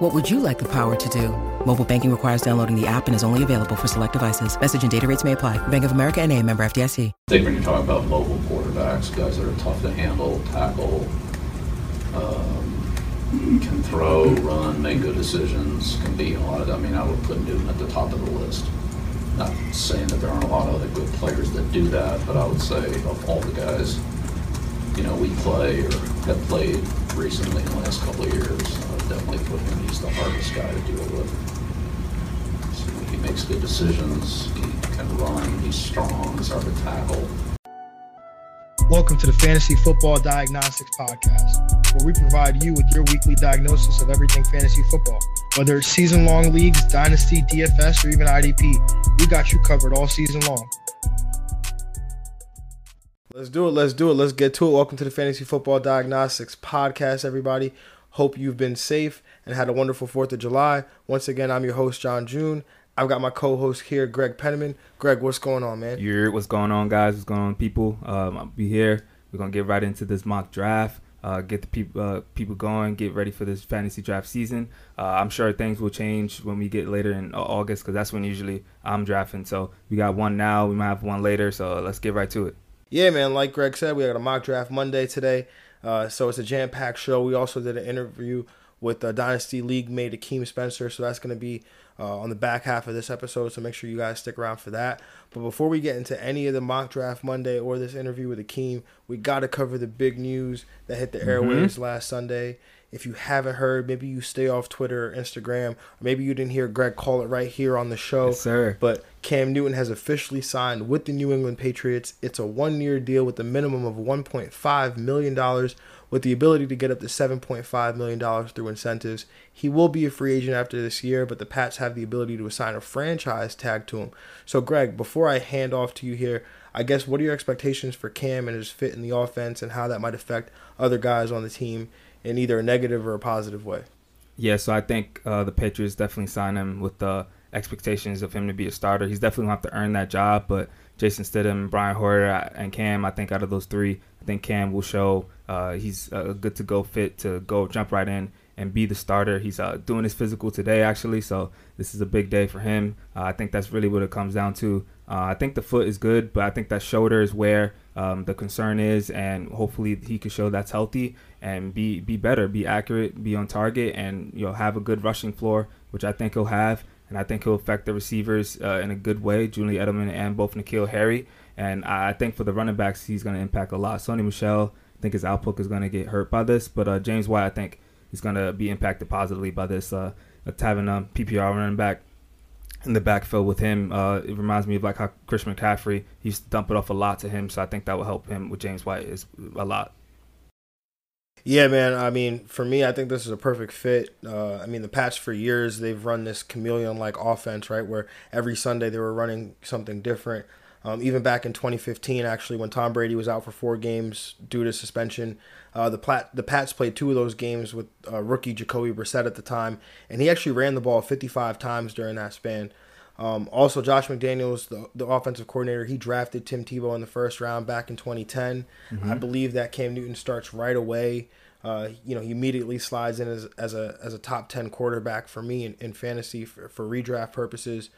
What would you like the power to do? Mobile banking requires downloading the app and is only available for select devices. Message and data rates may apply. Bank of America and a member FDIC. I think when you're about mobile quarterbacks, guys that are tough to handle, tackle, um, can throw, run, make good decisions, can be of, I mean, I would put Newton at the top of the list. Not saying that there aren't a lot of other good players that do that, but I would say of all the guys, you know, we play or have played recently in the last couple of years, definitely put him, he's the hardest guy to deal with. So He makes good decisions, he can run, he's strong, he's hard to tackle. Welcome to the Fantasy Football Diagnostics Podcast, where we provide you with your weekly diagnosis of everything fantasy football. Whether it's season long leagues, dynasty, DFS, or even IDP, we got you covered all season long. Let's do it. Let's do it. Let's get to it. Welcome to the Fantasy Football Diagnostics Podcast, everybody. Hope you've been safe and had a wonderful 4th of July. Once again, I'm your host, John June. I've got my co host here, Greg Penniman. Greg, what's going on, man? You're, what's going on, guys? What's going on, people? Um, I'll be here. We're gonna get right into this mock draft. Uh, get the people uh, people going. Get ready for this fantasy draft season. Uh, I'm sure things will change when we get later in August because that's when usually I'm drafting. So we got one now. We might have one later. So let's get right to it. Yeah, man. Like Greg said, we got a mock draft Monday today. Uh, so it's a jam packed show. We also did an interview with uh, Dynasty League mate Akeem Spencer. So that's going to be uh, on the back half of this episode. So make sure you guys stick around for that. But before we get into any of the mock draft Monday or this interview with Akeem, we got to cover the big news that hit the airwaves mm-hmm. last Sunday. If you haven't heard, maybe you stay off Twitter or Instagram, or maybe you didn't hear Greg call it right here on the show. Yes, sir. But Cam Newton has officially signed with the New England Patriots. It's a one year deal with a minimum of $1.5 million with the ability to get up to $7.5 million through incentives. He will be a free agent after this year, but the Pats have the ability to assign a franchise tag to him. So, Greg, before I hand off to you here, I guess what are your expectations for Cam and his fit in the offense and how that might affect other guys on the team in either a negative or a positive way? Yeah, so I think uh, the Patriots definitely sign him with the expectations of him to be a starter. He's definitely going to have to earn that job, but Jason Stidham, Brian Hoyer, and Cam, I think out of those three, I think Cam will show uh, he's a good to go fit to go jump right in and be the starter. He's uh, doing his physical today, actually, so this is a big day for him. Uh, I think that's really what it comes down to. Uh, I think the foot is good, but I think that shoulder is where um, the concern is, and hopefully he can show that's healthy and be be better, be accurate, be on target, and you know have a good rushing floor, which I think he'll have, and I think he'll affect the receivers uh, in a good way, Julian Edelman and both N'Keal Harry, and I think for the running backs he's going to impact a lot. Sony Michel, I think his output is going to get hurt by this, but uh, James White, I think he's going to be impacted positively by this. Uh, having a PPR running back in the backfield with him. Uh, it reminds me of like how Chris McCaffrey he used to dump it off a lot to him, so I think that will help him with James White is a lot. Yeah, man. I mean, for me, I think this is a perfect fit. Uh, I mean, the Pats for years they've run this chameleon-like offense, right? Where every Sunday they were running something different. Um, even back in 2015, actually, when Tom Brady was out for four games due to suspension, uh, the Plat- the Pats played two of those games with uh, rookie Jacoby Brissett at the time, and he actually ran the ball 55 times during that span. Um, also, Josh McDaniels, the, the offensive coordinator, he drafted Tim Tebow in the first round back in 2010. Mm-hmm. I believe that Cam Newton starts right away. Uh, you know, he immediately slides in as, as a as a top 10 quarterback for me in, in fantasy for, for redraft purposes.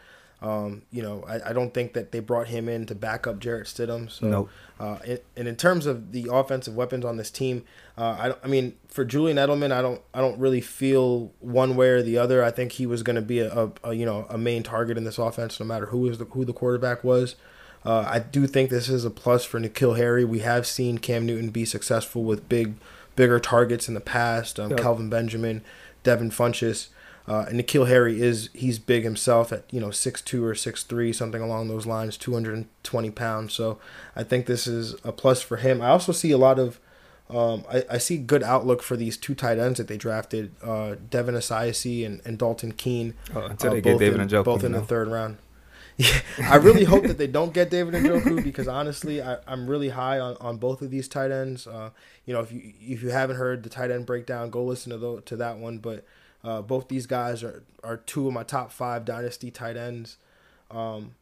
Um, you know, I, I, don't think that they brought him in to back up Jarrett Stidham. So, nope. uh, it, and in terms of the offensive weapons on this team, uh, I, I mean, for Julian Edelman, I don't, I don't really feel one way or the other. I think he was going to be a, a, a, you know, a main target in this offense, no matter who was the, who the quarterback was. Uh, I do think this is a plus for N'Keal Harry. We have seen Cam Newton be successful with big, bigger targets in the past. Um, yep. Kelvin Benjamin, Devin Funchess. Uh, and N'Keal Harry is he's big himself at you know six two or six three something along those lines, two hundred and twenty pounds. So I think this is a plus for him. I also see a lot of um, I, I see good outlook for these two tight ends that they drafted, uh, Devin Asiasi and, and Dalton Keene. Oh, until uh, they get David in, Njoku, both in the third round. Yeah, I really hope that they don't get David and Njoku because honestly, I, I'm really high on, on both of these tight ends. Uh, you know, if you if you haven't heard the tight end breakdown, go listen to the, to that one. But uh, both these guys are, are two of my top five dynasty tight ends. Um,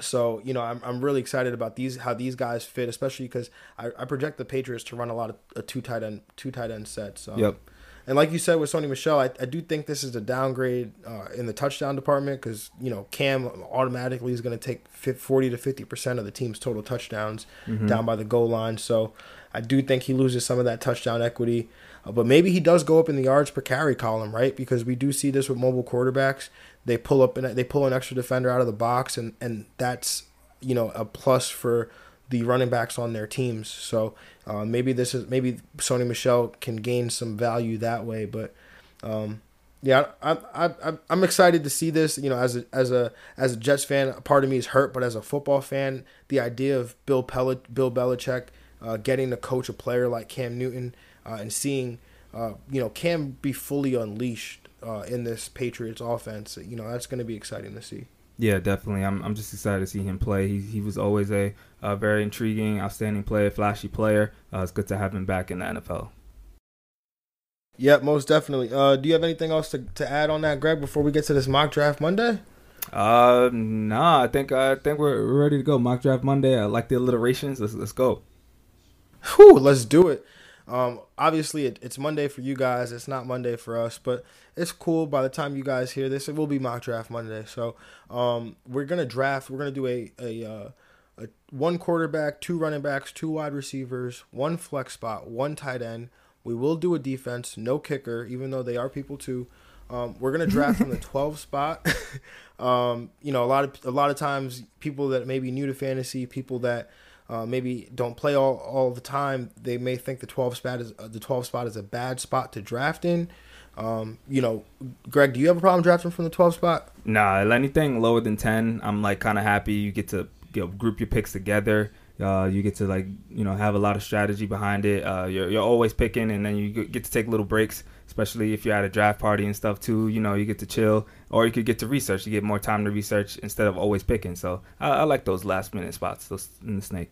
so you know, I'm, I'm really excited about these how these guys fit, especially because I, I project the Patriots to run a lot of a two tight end two tight end sets. Um, Yep. And like you said with Sony Michel, I, I do think this is a downgrade uh, in the touchdown department because you know Cam automatically is going to take 40 to 50 percent of the team's total touchdowns down by the goal line. So I do think he loses some of that touchdown equity. Uh, but maybe he does go up in the yards per carry column, right? Because we do see this with mobile quarterbacks. They pull up and they pull an extra defender out of the box, and and that's you know a plus for the running backs on their teams. So uh, maybe this is maybe Sony Michel can gain some value that way. But um, yeah, I, I, I I'm excited to see this. You know, as a as a as a Jets fan, part of me is hurt, but as a football fan, the idea of Bill Pel- Bill Belichick uh, getting to coach a player like Cam Newton uh, and seeing uh, you know Cam be fully unleashed uh, in this Patriots offense, you know, that's going to be exciting to see. Yeah, definitely. I'm I'm just excited to see him play. He he was always a, a very intriguing, outstanding player, flashy player. Uh, it's good to have him back in the NFL. Yep, most definitely. Uh, do you have anything else to, to add on that, Greg, before we get to this mock draft Monday? Uh, nah. I think I think we're we're ready to go. Mock draft Monday. I like the alliterations. Let's let's go. Whew, let's do it. Um, obviously, it, it's Monday for you guys. It's not Monday for us, but it's cool. By the time you guys hear this, it will be mock draft Monday. So um, we're gonna draft. We're gonna do a a, uh, a one quarterback, two running backs, two wide receivers, one flex spot, one tight end. We will do a defense, no kicker, even though they are people too. Um, we're gonna draft from the 12 spot. um, you know, a lot of a lot of times people that may be new to fantasy, people that uh, maybe don't play all, all the time, they may think the 12 spot is uh, the 12 spot is a bad spot to draft in. Um, you know, Greg, do you have a problem drafting from the 12 spot? Nah, anything lower than ten, I'm like kind of happy. You get to you know, group your picks together. Uh, you get to like you know have a lot of strategy behind it. Uh, you're you're always picking, and then you get to take little breaks, especially if you're at a draft party and stuff too. You know, you get to chill, or you could get to research. You get more time to research instead of always picking. So I, I like those last minute spots, those in the snake.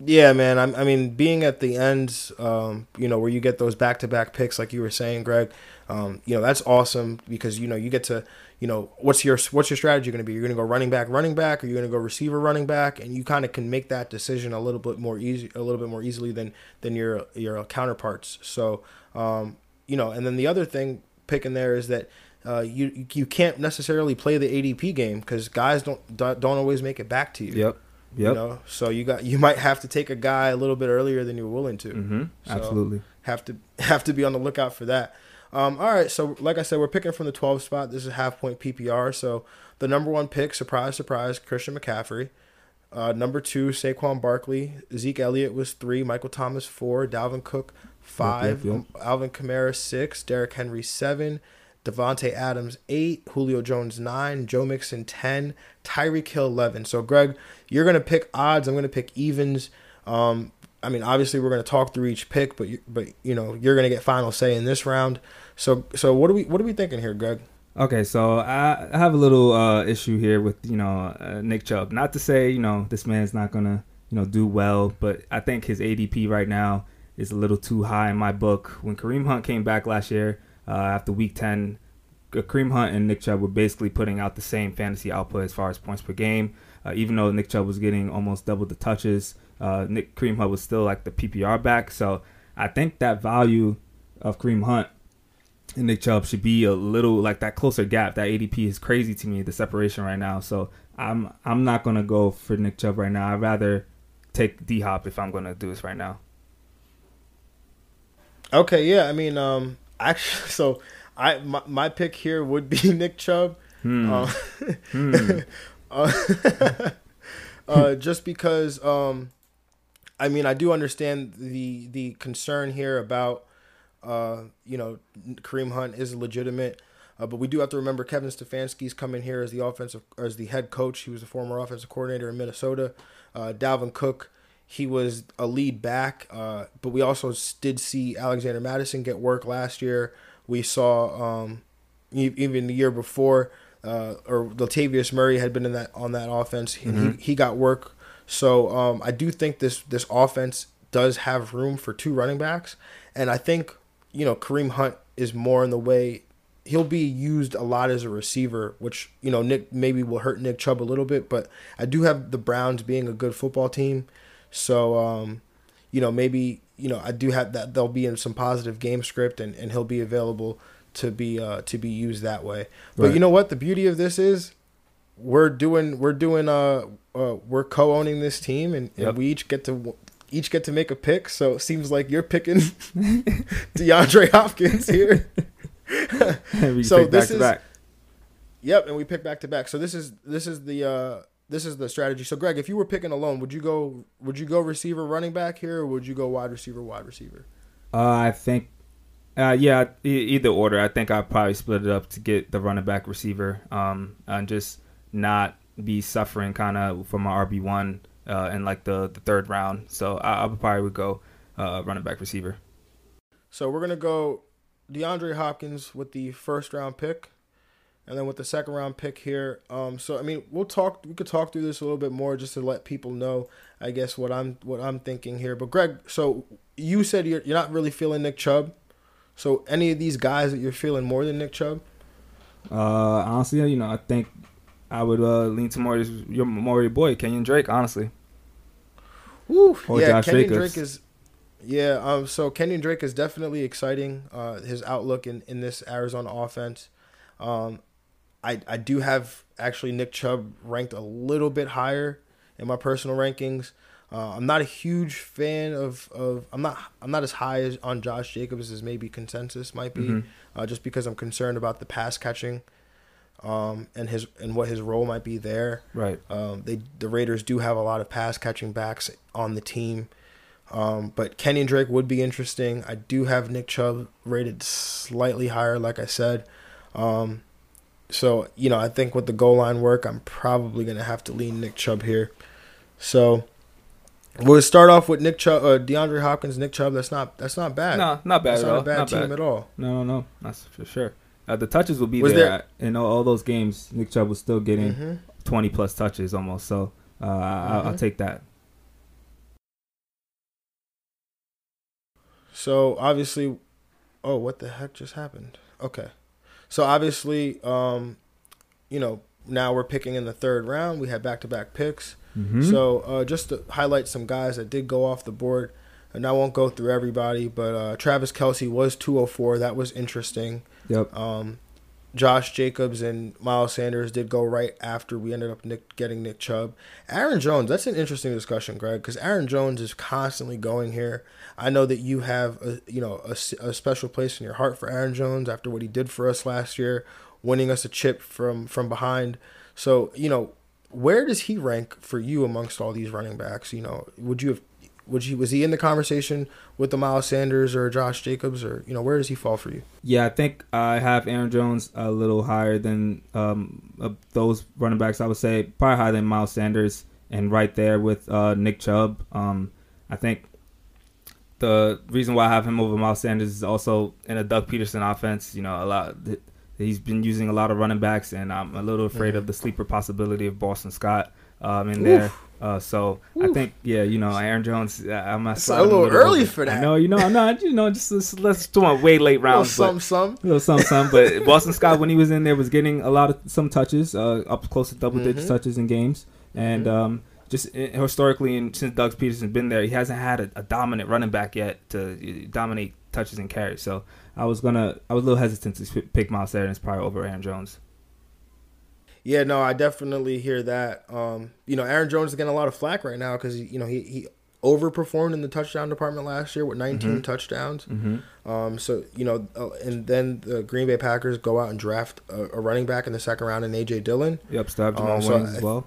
Yeah, man. I'm, I mean, being at the end, um, you know, where you get those back to back picks, like you were saying, Greg, um, you know, that's awesome because you know you get to, you know, what's your what's your strategy going to be? You're going to go running back, running back, or you're going to go receiver, running back, and you kind of can make that decision a little bit more easy, a little bit more easily than than your your counterparts. So, um, you know, and then the other thing picking there is that. Uh, you you can't necessarily play the ADP game because guys don't don't always make it back to you. Yep. Yep. You know, so you got you might have to take a guy a little bit earlier than you're willing to. Mm-hmm. So Absolutely. Have to have to be on the lookout for that. Um, all right, so like I said, we're picking from the 12 spot. This is half point PPR. So the number one pick, surprise, surprise, Christian McCaffrey. Uh, number two, Saquon Barkley. Zeke Elliott was three. Michael Thomas four. Dalvin Cook five. yep, Um, Alvin Kamara six. Derrick Henry seven. Davante Adams eight. Julio Jones nine. Joe Mixon ten. Tyreek Hill eleven. So Greg, you're gonna pick odds. I'm gonna pick evens. Um, I mean, obviously we're gonna talk through each pick, but you, but you know you're gonna get final say in this round. So so what are we what are we thinking here, Greg? Okay, so I I have a little uh, issue here with you know uh, Nick Chubb. Not to say you know this man's not gonna you know do well, but I think his ADP right now is a little too high in my book. When Kareem Hunt came back last year uh, after Week Ten, Kareem Hunt and Nick Chubb were basically putting out the same fantasy output as far as points per game. Uh, even though Nick Chubb was getting almost double the touches, uh, Nick Kareem Hunt was still like the PPR back. So I think that value of Kareem Hunt and Nick Chubb should be a little like that closer gap. That ADP is crazy to me, the separation right now. So I'm I'm not gonna go for Nick Chubb right now. I'd rather take D Hop if I'm gonna do this right now. Okay, yeah. I mean, um, actually, so I my, my pick here would be Nick Chubb. Hmm. Uh, Hmm. uh, uh, just because um, I mean I do understand the the concern here about uh, you know Kareem Hunt is legitimate, uh, but we do have to remember Kevin Stefanski's coming here as the offensive as the head coach. He was a former offensive coordinator in Minnesota. Uh, Dalvin Cook, he was a lead back, uh, but we also did see Alexander Mattison get work last year. We saw um, e- even the year before uh, or Latavius Murray had been in that on that offense. He, he, he got work. So um, I do think this this offense does have room for two running backs, and I think you know Kareem Hunt is more in the way. He'll be used a lot as a receiver, which you know Nick maybe will hurt Nick Chubb a little bit, but I do have the Browns being a good football team, so um, you know maybe you know I do have that they'll be in some positive game script and, and he'll be available to be uh, to be used that way. But Right. you know what? The beauty of this is we're doing we're doing uh, uh we're co-owning this team and, and Yep. we each get to each get to make a pick. So it seems like you're picking DeAndre Hopkins here. So this is- back. Yep, and we pick back to back. So this is this is the uh this is the strategy. So Greg, if you were picking alone, would you go would you go receiver running back here or would you go wide receiver wide receiver? Uh, I think, uh, yeah, e- either order. I think I'd probably split it up to get the running back receiver, um, and just not be suffering kind of from my RB one uh, in like the, the third round. So I, I probably would go uh, running back receiver. So we're gonna go DeAndre Hopkins with the first round pick, and then with the second round pick here. Um, so I mean, we'll talk. We could talk through this a little bit more just to let people know, I guess what I'm what I'm thinking here. But Greg, so you said you're you're not really feeling Nick Chubb. So any of these guys that you're feeling more than Nick Chubb? Uh, honestly, you know, I think I would uh, lean to more your more your boy Kenyon Drake. Honestly, Woo. Or yeah, Josh Kenyon Jacobs. Drake is. Yeah, um. So Kenyon Drake is definitely exciting. Uh, his outlook in in this Arizona offense. Um, I I do have actually Nick Chubb ranked a little bit higher in my personal rankings. Uh, I'm not a huge fan of, of I'm not I'm not as high as on Josh Jacobs as maybe consensus might be, Mhm. uh, just because I'm concerned about the pass catching, um, and his and what his role might be there. right? Um, they the Raiders do have a lot of pass catching backs on the team, um, but Kenyon Drake would be interesting. I do have Nick Chubb rated slightly higher, like I said. Um, so you know, I think with the goal line work, I'm probably gonna have to lean Nick Chubb here. So we'll start off with Nick Chubb, uh, DeAndre Hopkins, Nick Chubb. That's not that's not bad. No, not bad that's at not all. a bad not team bad. at all. No, no, no. That's for sure. Uh, the touches will be Was there, there- in all, all those games. Nick Chubb was still getting hmm 20 plus touches almost. So uh, I I'll, I'll take that. So obviously, oh, what the heck just happened? Okay, so obviously, um, you know, now we're picking in the third round. We had back to back picks. Mm-hmm. So uh, just to highlight some guys that did go off the board, and I won't go through everybody, but uh, Travis Kelce was 204. That was interesting. yep. Um, Josh Jacobs and Miles Sanders did go right after we ended up Nick, getting Nick Chubb. Aaron Jones, that's an interesting discussion, Greg, because Aaron Jones is constantly going here. I know that you have a you know a, a special place in your heart for Aaron Jones after what he did for us last year, winning us a chip from from behind. So you know, where does he rank for you amongst all these running backs? You know, would you have would you was he in the conversation with the Miles Sanders or Josh Jacobs or you know where does he fall for you? Yeah, I think I have Aaron Jones a little higher than um, uh, those running backs. I would say probably higher than Miles Sanders, and right there with uh, Nick Chubb. Um, I think the reason why I have him over Miles Sanders is also in a Doug Pederson offense. You know, a lot he's been using a lot of running backs, and I'm a little afraid Mhm. of the sleeper possibility of Boston Scott um, in there. Uh, so I think, yeah, you know, Aaron Jones. uh, I'm It's a sliding little early over. for that. No, you know, I'm not. You know, just, just let's do my way late but- some some. a little some some, but Boston Scott when he was in there was getting a lot of some touches, uh, up close to double digit Mhm. touches in games, and Mhm. um, just historically and since Doug Pederson's been there, he hasn't had a, a dominant running back yet to uh, dominate touches and carries. So I was gonna, I was a little hesitant to pick Miles Sanders prior over Aaron Jones. Yeah, no, I definitely hear that. Um, you know, Aaron Jones is getting a lot of flack right now because you know he he overperformed in the touchdown department last year with 19 Mhm. touchdowns. Mm-hmm. Um, so you know, uh, and then the Green Bay Packers go out and draft a, a running back in the second round in AJ Dillon. Yep, have Jamaal Um, so Williams I- as well.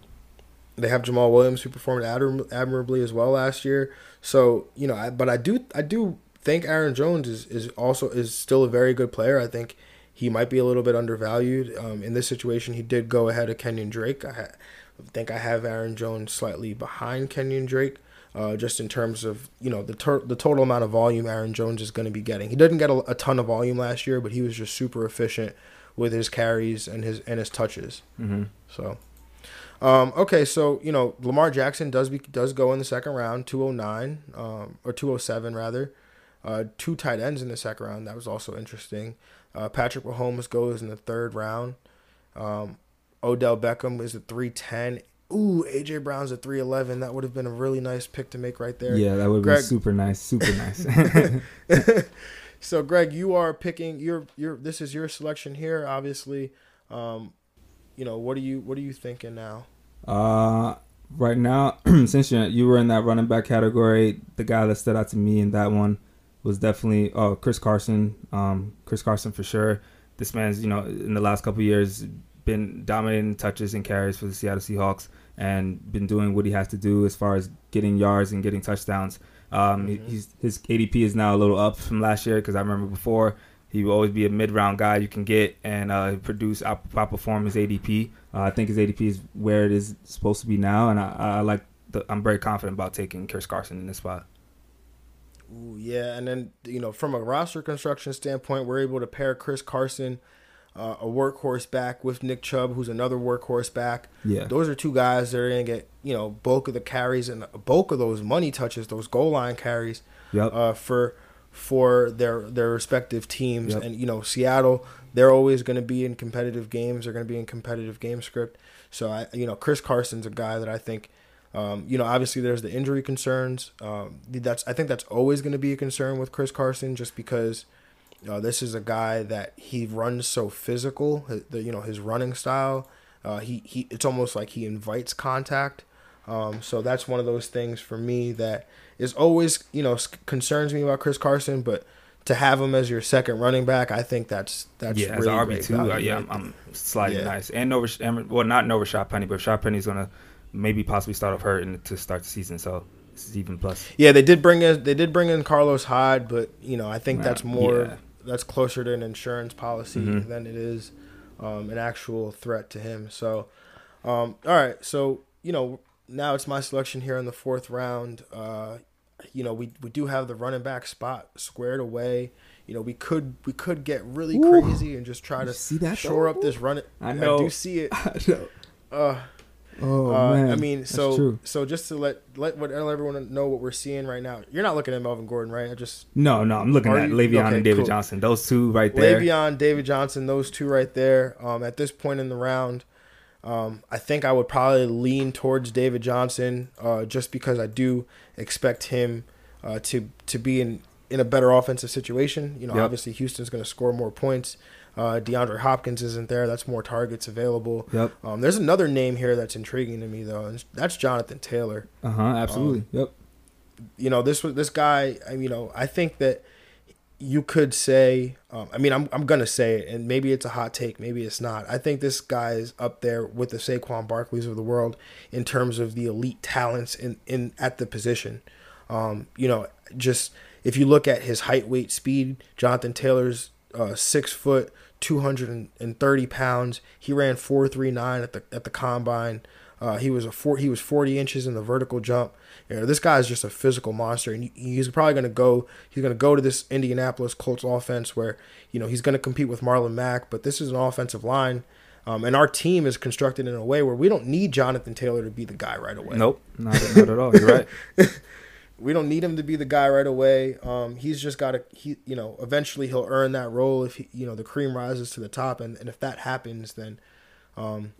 They have Jamaal Williams who performed admir- admirably as well last year. So you know, I, but I do I do think Aaron Jones is is also is still a very good player. I think he might be a little bit undervalued um, in this situation. He did go ahead of Kenyon Drake. I ha- think I have Aaron Jones slightly behind Kenyon Drake. Uh, just in terms of you know the ter- the total amount of volume Aaron Jones is going to be getting, he didn't get a, a ton of volume last year, but he was just super efficient with his carries and his and his touches. Mm-hmm. So, um, okay, so you know Lamar Jackson does be, does go in the second round, two oh nine, um, or two oh seven rather. Uh, two tight ends in the second round. That was also interesting. Uh, Patrick Mahomes goes in the third round. Um, Odell Beckham is a three ten. Ooh, AJ Brown's a three eleven. That would have been a really nice pick to make right there. Yeah, that would be Greg- super nice. Super nice. so Greg, you are picking your your this is your selection here, obviously. Um, you know, what are you what are you thinking now? Uh, right now, since you you were in that running back category, the guy that stood out to me in that one was definitely oh Chris Carson. Um, Chris Carson for sure. This man's you know in the last couple of years been dominating touches and carries for the Seattle Seahawks and been doing what he has to do as far as getting yards and getting touchdowns. Um, he- Mhm. he's his ADP is now a little up from last year because I remember before he would always be a mid-round guy you can get and uh, produce out outperform his ADP. Uh, I think his ADP is where it is supposed to be now, and I, I like. The, I'm very confident about taking Chris Carson in this spot. Ooh, yeah, and then you know, from a roster construction standpoint, we're able to pair Chris Carson, uh, a workhorse back, with Nick Chubb, who's another workhorse back. Yeah, Those are two guys that are gonna get you know bulk of the carries and bulk of those money touches, those goal line carries yep, uh, for for their their respective teams. Yep. And you know, Seattle, they're always going to be in competitive games. They're going to be in competitive game script. So I, you know, Chris Carson's a guy that I think, um, you know, obviously there's the injury concerns. Um, that's I think that's always going to be a concern with Chris Carson, just because. Uh, this is a guy that he runs so physical. The, you know his running style. Uh, he he. It's almost like he invites contact. Um, so that's one of those things for me that is always you know concerns me about Chris Carson. But to have him as your second running back, I think that's that's yeah, really as RB two, uh, yeah, I'm, I'm sliding Yeah. nice. And over, and, well, not over Shot Penny, but Shot Penny's gonna maybe possibly start off hurt and to start the season. So this is even plus. Yeah, they did bring in they did bring in Carlos Hyde, but you know I think Nah, that's more yeah. that's closer to an insurance policy Mhm. than it is um, an actual threat to him. So, um, all right, so you know now it's my selection here in the fourth round. Uh, you know we we do have the running back spot squared away. You know we could we could get really Ooh. crazy and just try to see that, shore though? up this run. I know. do see it. Uh, oh uh, man, I mean, so so just to let let what let everyone know what we're seeing right now. You're not looking at Melvin Gordon, right? I just No, no, I'm looking at you- Le'Veon okay, and David cool. Johnson. Those two right there. Le'Veon, David Johnson, those two right there. Um, at this point in the round, um, I think I would probably lean towards David Johnson, uh, just because I do expect him uh, to to be in in a better offensive situation. You know, Yep. obviously Houston's going to score more points. Uh, DeAndre Hopkins isn't there. That's more targets available. Yep. Um, there's another name here that's intriguing to me though, and that's Jonathan Taylor. Uh huh. Absolutely. yep. you know this was this guy I, you know i think that you could say um, i mean I'm, I'm gonna say it and maybe it's a hot take maybe it's not i think this guy is up there with the saquon barkleys of the world in terms of the elite talents in, in at the position um, you know just if you look at his height weight speed jonathan taylor's uh, six foot 230 pounds he ran 439 at the at the combine uh, he was a four, he was 40 inches in the vertical jump. You know, this guy is just a physical monster, and he's probably going to go. He's going to go to this Indianapolis Colts offense where you know he's going to compete with Marlon Mack. But this is an offensive line, um, and our team is constructed in a way where we don't need Jonathan Taylor to be the guy right away. Nope. Not, not at all. You're right. we don't need him to be the guy right away. Um, he's just got to, he, you know, eventually he'll earn that role if he, you know the cream rises to the top, and, and if that happens, then, um,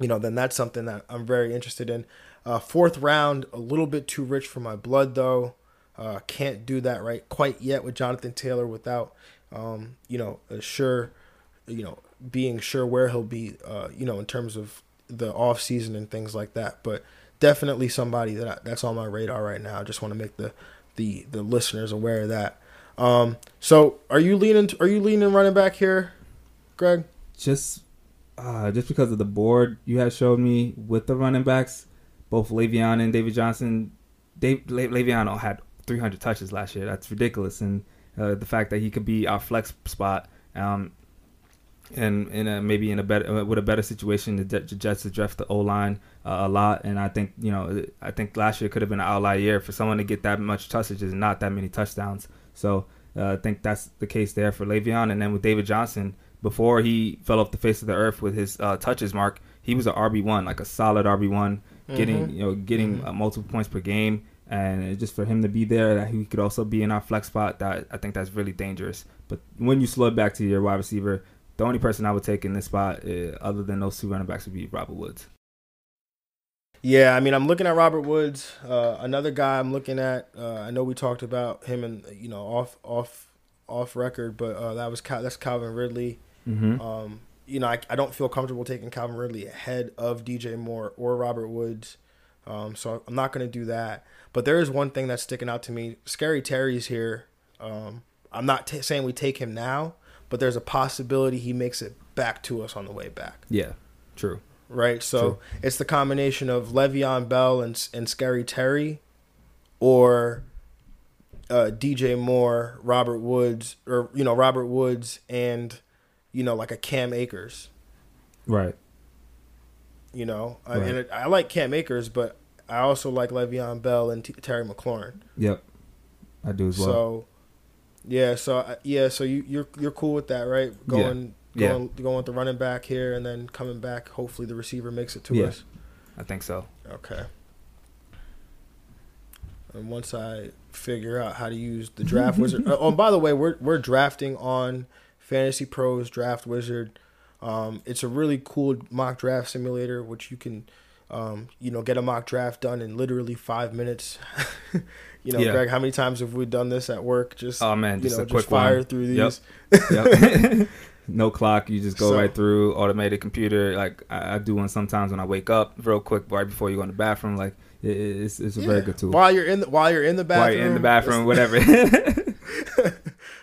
you know, then that's something that I'm very interested in. Uh, fourth round, a little bit too rich for my blood though. Uh, can't do that right quite yet with Jonathan Taylor without, um, you know, sure, you know, being sure where he'll be, uh, you know, in terms of the off season and things like that. But definitely somebody that I, that's on my radar right now. I just want to make the the the listeners aware of that. Um, so are you leaning? Are you leaning running back here, Greg? just uh, just because of the board you had showed me with the running backs, both Le'Veon and David Johnson. Dave, Le- Le'Veon had 300 touches last year. That's ridiculous, and uh, the fact that he could be our flex spot, um, and in a, maybe in a better uh, with a better situation, the Jet- the Jets addressed the O line uh, a lot, and I think you know I think last year could have been an outlier year for someone to get that much touches and not that many touchdowns. So uh, I think that's the case there for Le'Veon, and then with David Johnson before he fell off the face of the earth with his uh, touches mark, he was an RB one, like a solid RB one, getting you know getting uh, multiple points per game, and just for him to be there, that he could also be in our flex spot. That I think that's really dangerous. But when you slow it back to your wide receiver, the only person I would take in this spot, uh, other than those two running backs, would be Robert Woods. Yeah, I mean, I'm looking at Robert Woods. Uh, another guy I'm looking at. Uh, I know we talked about him and you know off off off record, but uh, that was Cal- that's Calvin Ridley. Mm-hmm. Um, you know, I, I don't feel comfortable taking Calvin Ridley ahead of DJ Moore or Robert Woods. Um, so I'm not going to do that. But there is one thing that's sticking out to me. Scary Terry's here. Um, I'm not t- saying we take him now, but there's a possibility he makes it back to us on the way back. Yeah, true. Right. So True. it's the combination of Le'Veon Bell and and Scary Terry, or uh, DJ Moore, Robert Woods, or you know Robert Woods and you know like a Cam Akers. Right. You know, I, and it, I like Cam Akers, but I also like Le'Veon Bell and T- Terry McLaurin. Yep. I do as well. So, yeah, so yeah, so you you're you're cool with that, right? Going Yeah. going going with the running back here, and then coming back. Hopefully, the receiver makes it to Yeah. us. I think so. Okay. And once I figure out how to use the draft wizard. Oh, and by the way, we're we're drafting on Fantasy Pros Draft Wizard. Um, it's a really cool mock draft simulator, which you can, um, you know, get a mock draft done in literally five minutes. you know, Yeah. Greg, how many times have we done this at work? Just Oh man, you just know, a just quick fire one. through these. Yep. no clock. You just go So- right through automated computer. Like I, I do one sometimes when I wake up, real quick, right before you go in the bathroom. Like it, it's it's a very good tool. While you're in the while you're in the bathroom, While you're in the bathroom, whatever.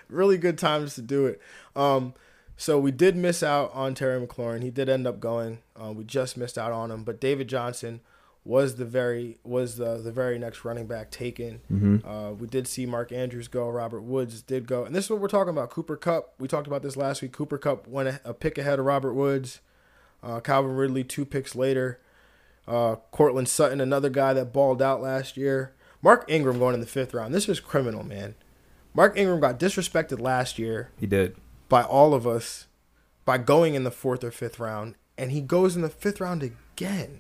really good times to do it. Um, so we did miss out on Terry McLaurin. He did end up going. Uh, we just missed out on him. But David Johnson was the very was the the very next running back taken. hmm Uh, we did see Mark Andrews go. Robert Woods did go, and this is what we're talking about. Cooper Kupp. We talked about this last week. Cooper Kupp went a, a pick ahead of Robert Woods. Uh, Calvin Ridley two picks later. Uh, Courtland Sutton, another guy that balled out last year. Mark Ingram going in the fifth round. This is criminal, man. Mark Ingram got disrespected last year He did. by all of us by going in the fourth or fifth round, and he goes in the fifth round again.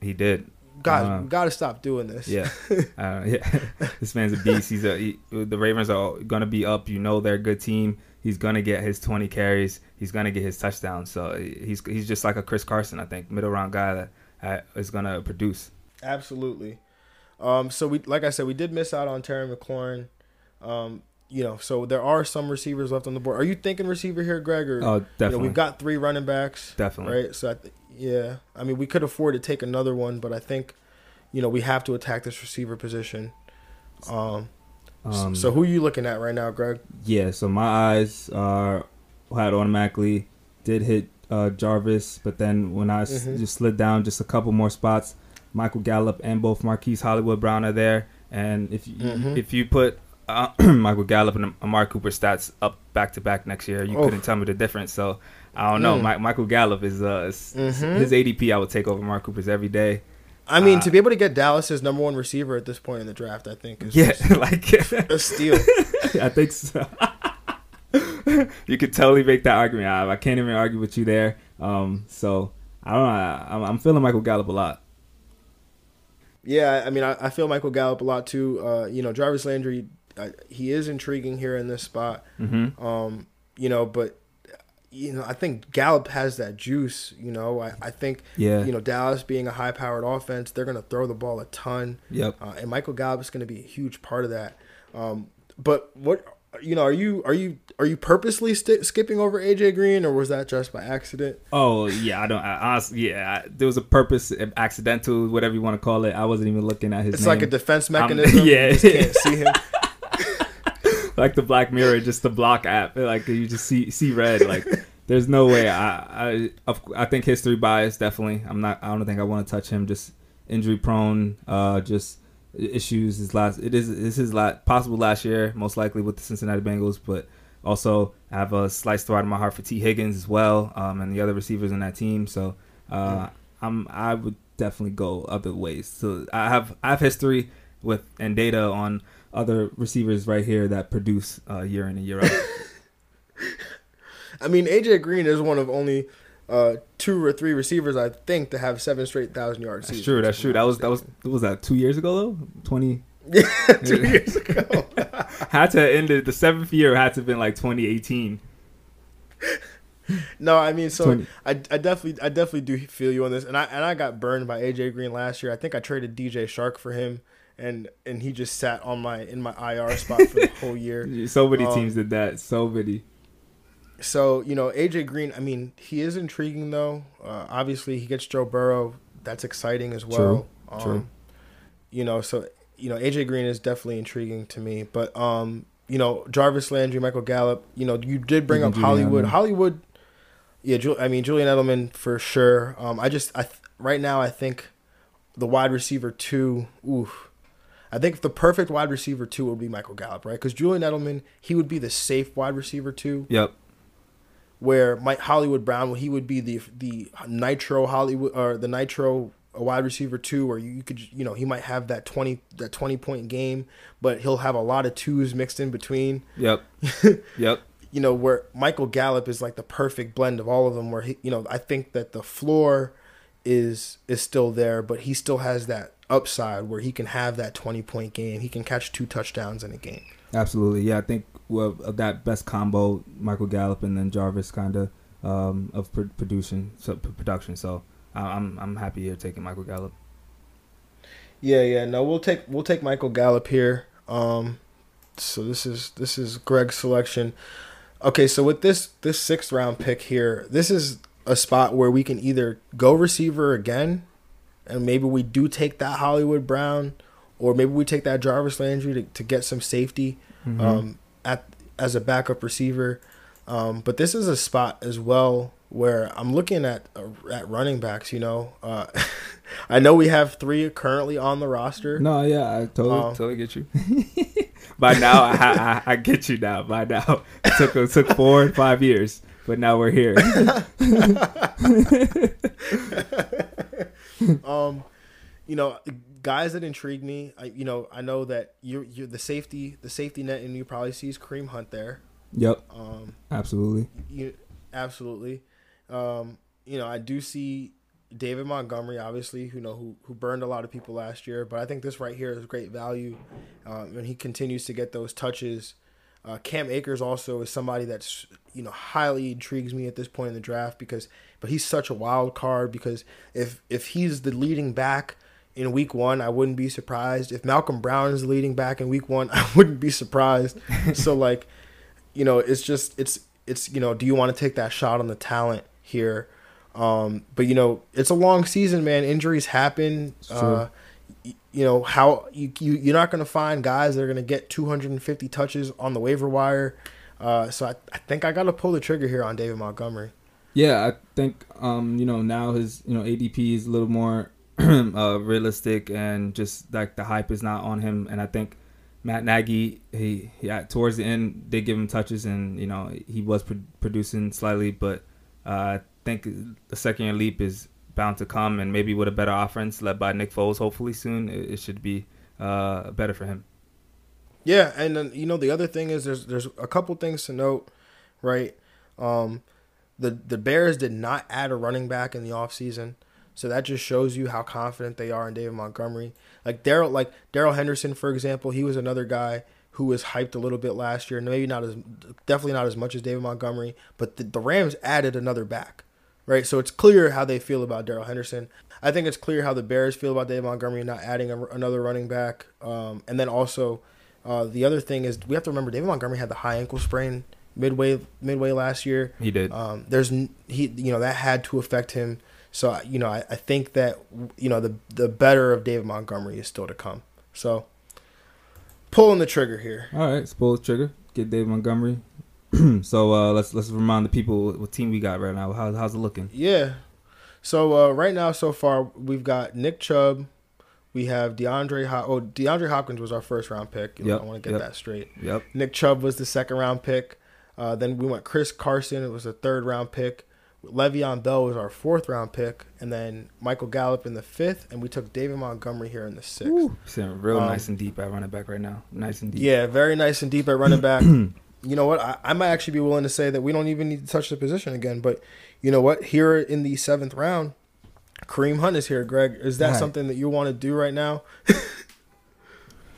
He did. Guys, Uh, we got to stop doing this. Yeah, uh, yeah. this man's a beast. He's a he, the Ravens are gonna be up. You know they're a good team. He's gonna get his 20 carries. He's gonna get his touchdown. So he's he's just like a Chris Carson, I think, middle round guy that uh, is gonna produce. Absolutely. Um, so we, like I said, we did miss out on Terry McLaurin. Um, you know, so there are some receivers left on the board. Are you thinking receiver here, Greg? Or Oh, you know, definitely, we've got three running backs, definitely. right? So I th- yeah, I mean, we could afford to take another one, but I think, you know, we have to attack this receiver position. Um, Um, so who are you looking at right now, Greg? Yeah, so my eyes are had automatically did hit uh, Jarvis, but then when I s- Mhm. just slid down just a couple more spots, Michael Gallup and both Marquise Hollywood Brown are there. And if you, Mhm. if you put uh, Michael Gallup and Amari Cooper stats up back to back next year, you Oh. couldn't tell me the difference. So I don't know. Mm. Mi- Michael Gallup is, uh, Mhm. his ADP. I would take over Amari Cooper's every day. I mean, Uh, to be able to get Dallas's number one receiver at this point in the draft, I think is Yeah, like a steal. I think so. you could totally make that argument. I, I can't even argue with you there. Um, so I don't know. I, I'm, I'm feeling Michael Gallup a lot. Yeah, I mean, I, I feel Michael Gallup a lot too. Uh, you know, Jarvis Landry, uh, he is intriguing here in this spot. Mm-hmm. Um, you know, but you know, I think Gallup has that juice. You know, I, I think Yeah. you know Dallas being a high-powered offense, they're going to throw the ball a ton, Yep. uh, and Michael Gallup is going to be a huge part of that. Um, but what you know, are you are you are you purposely sti skipping over AJ Green, or was that just by accident? Oh yeah. I don't. I, honestly, yeah. I, there was a purpose, accidental, whatever you want to call it. I wasn't even looking at his. It's name. like a defense mechanism. yeah. you just can't see him. like the Black Mirror, just the block app. Like you just see see red. Like there's no way. I I I think history bias definitely. I'm not. I don't think I want to touch him. Just injury prone. Uh, just issues. His last. It is. This is last possible last year, most likely with the Cincinnati Bengals, but. Also, I have a slice throughout my heart for Tee Higgins as well, um, and the other receivers in that team. So, uh, I'm I would definitely go other ways. So I have I have history with and data on other receivers right here that produce uh, year in and year out. I mean, AJ Green is one of only uh, two or three receivers I think to have seven straight thousand yard That's true. That's true. That was that was what was that two years ago though. Twenty yeah, two years ago. had to have ended the seventh year had to have been like 2018. no, I mean, so 20. I, I definitely I definitely do feel you on this, and I and I got burned by AJ Green last year. I think I traded DJ Chark for him, and and he just sat on my in my IR spot for the whole year. So many Um, teams did that. So many. So you know, AJ Green. I mean, he is intriguing though. Uh, obviously, he gets Joe Burrow. That's exciting as well. True, true. You know, so you know, AJ Green is definitely intriguing to me. But um, you know, Jarvis Landry, Michael Gallup. You know, you did bring Even up Hollywood. Edelman. Hollywood. Yeah, Ju- I mean Julian Edelman for sure. Um, I just I th- right now I think the wide receiver two. Oof. I think the perfect wide receiver two would be Michael Gallup, right? Because Julian Edelman, he would be the safe wide receiver two Yep. where Mike Hollywood Brown he would be the the nitro Hollywood or the nitro wide receiver two where you could you know he might have that 20 that 20 point game but he'll have a lot of twos mixed in between Yep. yep. you know where Michael Gallup is like the perfect blend of all of them where he you know I think that the floor is is still there but he still has that upside where he can have that 20 point game he can catch two touchdowns in a game Absolutely. Yeah, I think well, of that best combo, Michael Gallup and then Jarvis, kind of um, of pr- production. So p- production. So I'm I'm happy here taking Michael Gallup. Yeah, yeah. No, we'll take we'll take Michael Gallup here. Um, so this is this is Greg's selection. Okay, so with this this sixth round pick here, this is a spot where we can either go receiver again, and maybe we do take that Hollywood Brown, or maybe we take that Jarvis Landry to, to get some safety um, at as a backup receiver. Um, but this is a spot as well where I'm looking at uh, at running backs. You know, uh, I know we have three currently on the roster. No, yeah, I totally Um, totally get you. By now, I, I I get you now. By now, it took it took four and five years, but now we're here. um, you know, guys that intrigue me. I, you know, I know that you're you're the safety the safety net, and you probably sees Kareem Hunt there. yep, Um, absolutely. you absolutely. Um, you know, I do see David Montgomery, obviously, who know who who burned a lot of people last year, but I think this right here is great value, um, and he continues to get those touches. Uh, Cam Akers also is somebody that's you know highly intrigues me at this point in the draft because, but he's such a wild card because if if he's the leading back in week one, I wouldn't be surprised. If Malcolm Brown is the leading back in week one, I wouldn't be surprised. so like, you know, it's just it's it's you know, do you want to take that shot on the talent here? Um, but you know, it's a long season, man. Injuries happen. Uh, you know how you, you you're not going to find guys that are going to get 250 touches on the waiver wire. Uh, so I, I think I got to pull the trigger here on David Montgomery. Yeah, I think um, you know now his you know ADP is a little more uh, realistic and just like the hype is not on him. And I think Matt Nagy he yeah towards the end they give him touches and you know he was pro- producing slightly, but uh, I think the second year leap is bound to come and maybe with a better offense led by Nick Foles hopefully soon it, it should be uh, better for him. Yeah, and then you know the other thing is there's there's a couple things to note, right? Um, the the Bears did not add a running back in the offseason. So that just shows you how confident they are in David Montgomery. Like Daryl like Darrell Henderson, for example, he was another guy who was hyped a little bit last year. Maybe not as definitely not as much as David Montgomery, but the, the Rams added another back. Right? So it's clear how they feel about Darrell Henderson. I think it's clear how the Bears feel about David Montgomery not adding a, another running back. Um, and then also uh, the other thing is we have to remember David Montgomery had the high ankle sprain midway midway last year. He did. Um, there's he you know that had to affect him. So you know I, I think that you know the the better of David Montgomery is still to come. So pulling the trigger here. All right, let's pull the trigger. Get David Montgomery. so uh, let's let's remind the people what, team we got right now. How, how's it looking? Yeah. So uh, right now so far we've got Nick Chubb. We have DeAndre. Hop- oh, DeAndre Hopkins was our first round pick. Yep, I want to get yep. that straight. Yep. Nick Chubb was the second round pick. Uh, then we went Chris Carson. It was a third round pick. Le'Veon Bell was our fourth round pick, and then Michael Gallup in the fifth, and we took David Montgomery here in the sixth. Sitting real Um, nice and deep at running back right now. Nice and deep. Yeah, very nice and deep at running back. you know what? I, I might actually be willing to say that we don't even need to touch the position again. But you know what? Here in the seventh round, Kareem Hunt is here. Greg, is that Right. something that you want to do right now?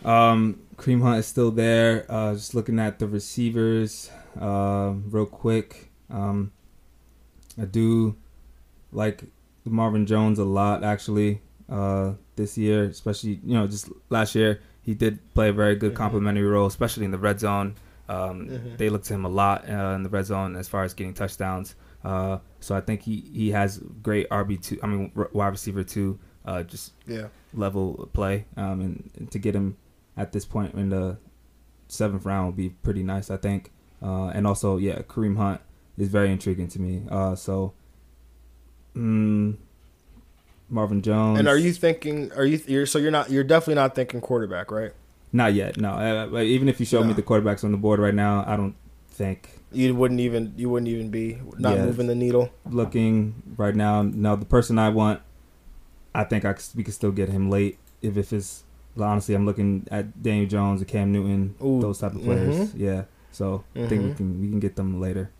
Um, Kareem Hunt is still there. Uh, just looking at the receivers, uh, real quick. Um, I do like Marvin Jones a lot actually. Uh, this year, especially you know, just last year, he did play a very good Mhm. complementary role, especially in the red zone. Um, Mhm. They look to him a lot uh, in the red zone as far as getting touchdowns. Uh, so I think he, he has great RB two. I mean, r- wide receiver two. Uh, just Yeah. level play. Um, and, and to get him at this point in the seventh round would be pretty nice, I think. Uh, and also, yeah, Kareem Hunt is very intriguing to me. Uh, so, mm, Marvin Jones. And are you thinking? Are you? You're so you're not. You're definitely not thinking quarterback, right? Not yet. No. Uh, even if you show me the quarterbacks on the board right now, I don't think You wouldn't even. You wouldn't even be not Yeah. moving the needle. looking right now. No, the person I want, I think I we could still get him late. If if it's honestly, I'm looking at Daniel Jones and Cam Newton, Ooh, those type of players. mhm. Yeah, so I think we Mhm. can we can get them later.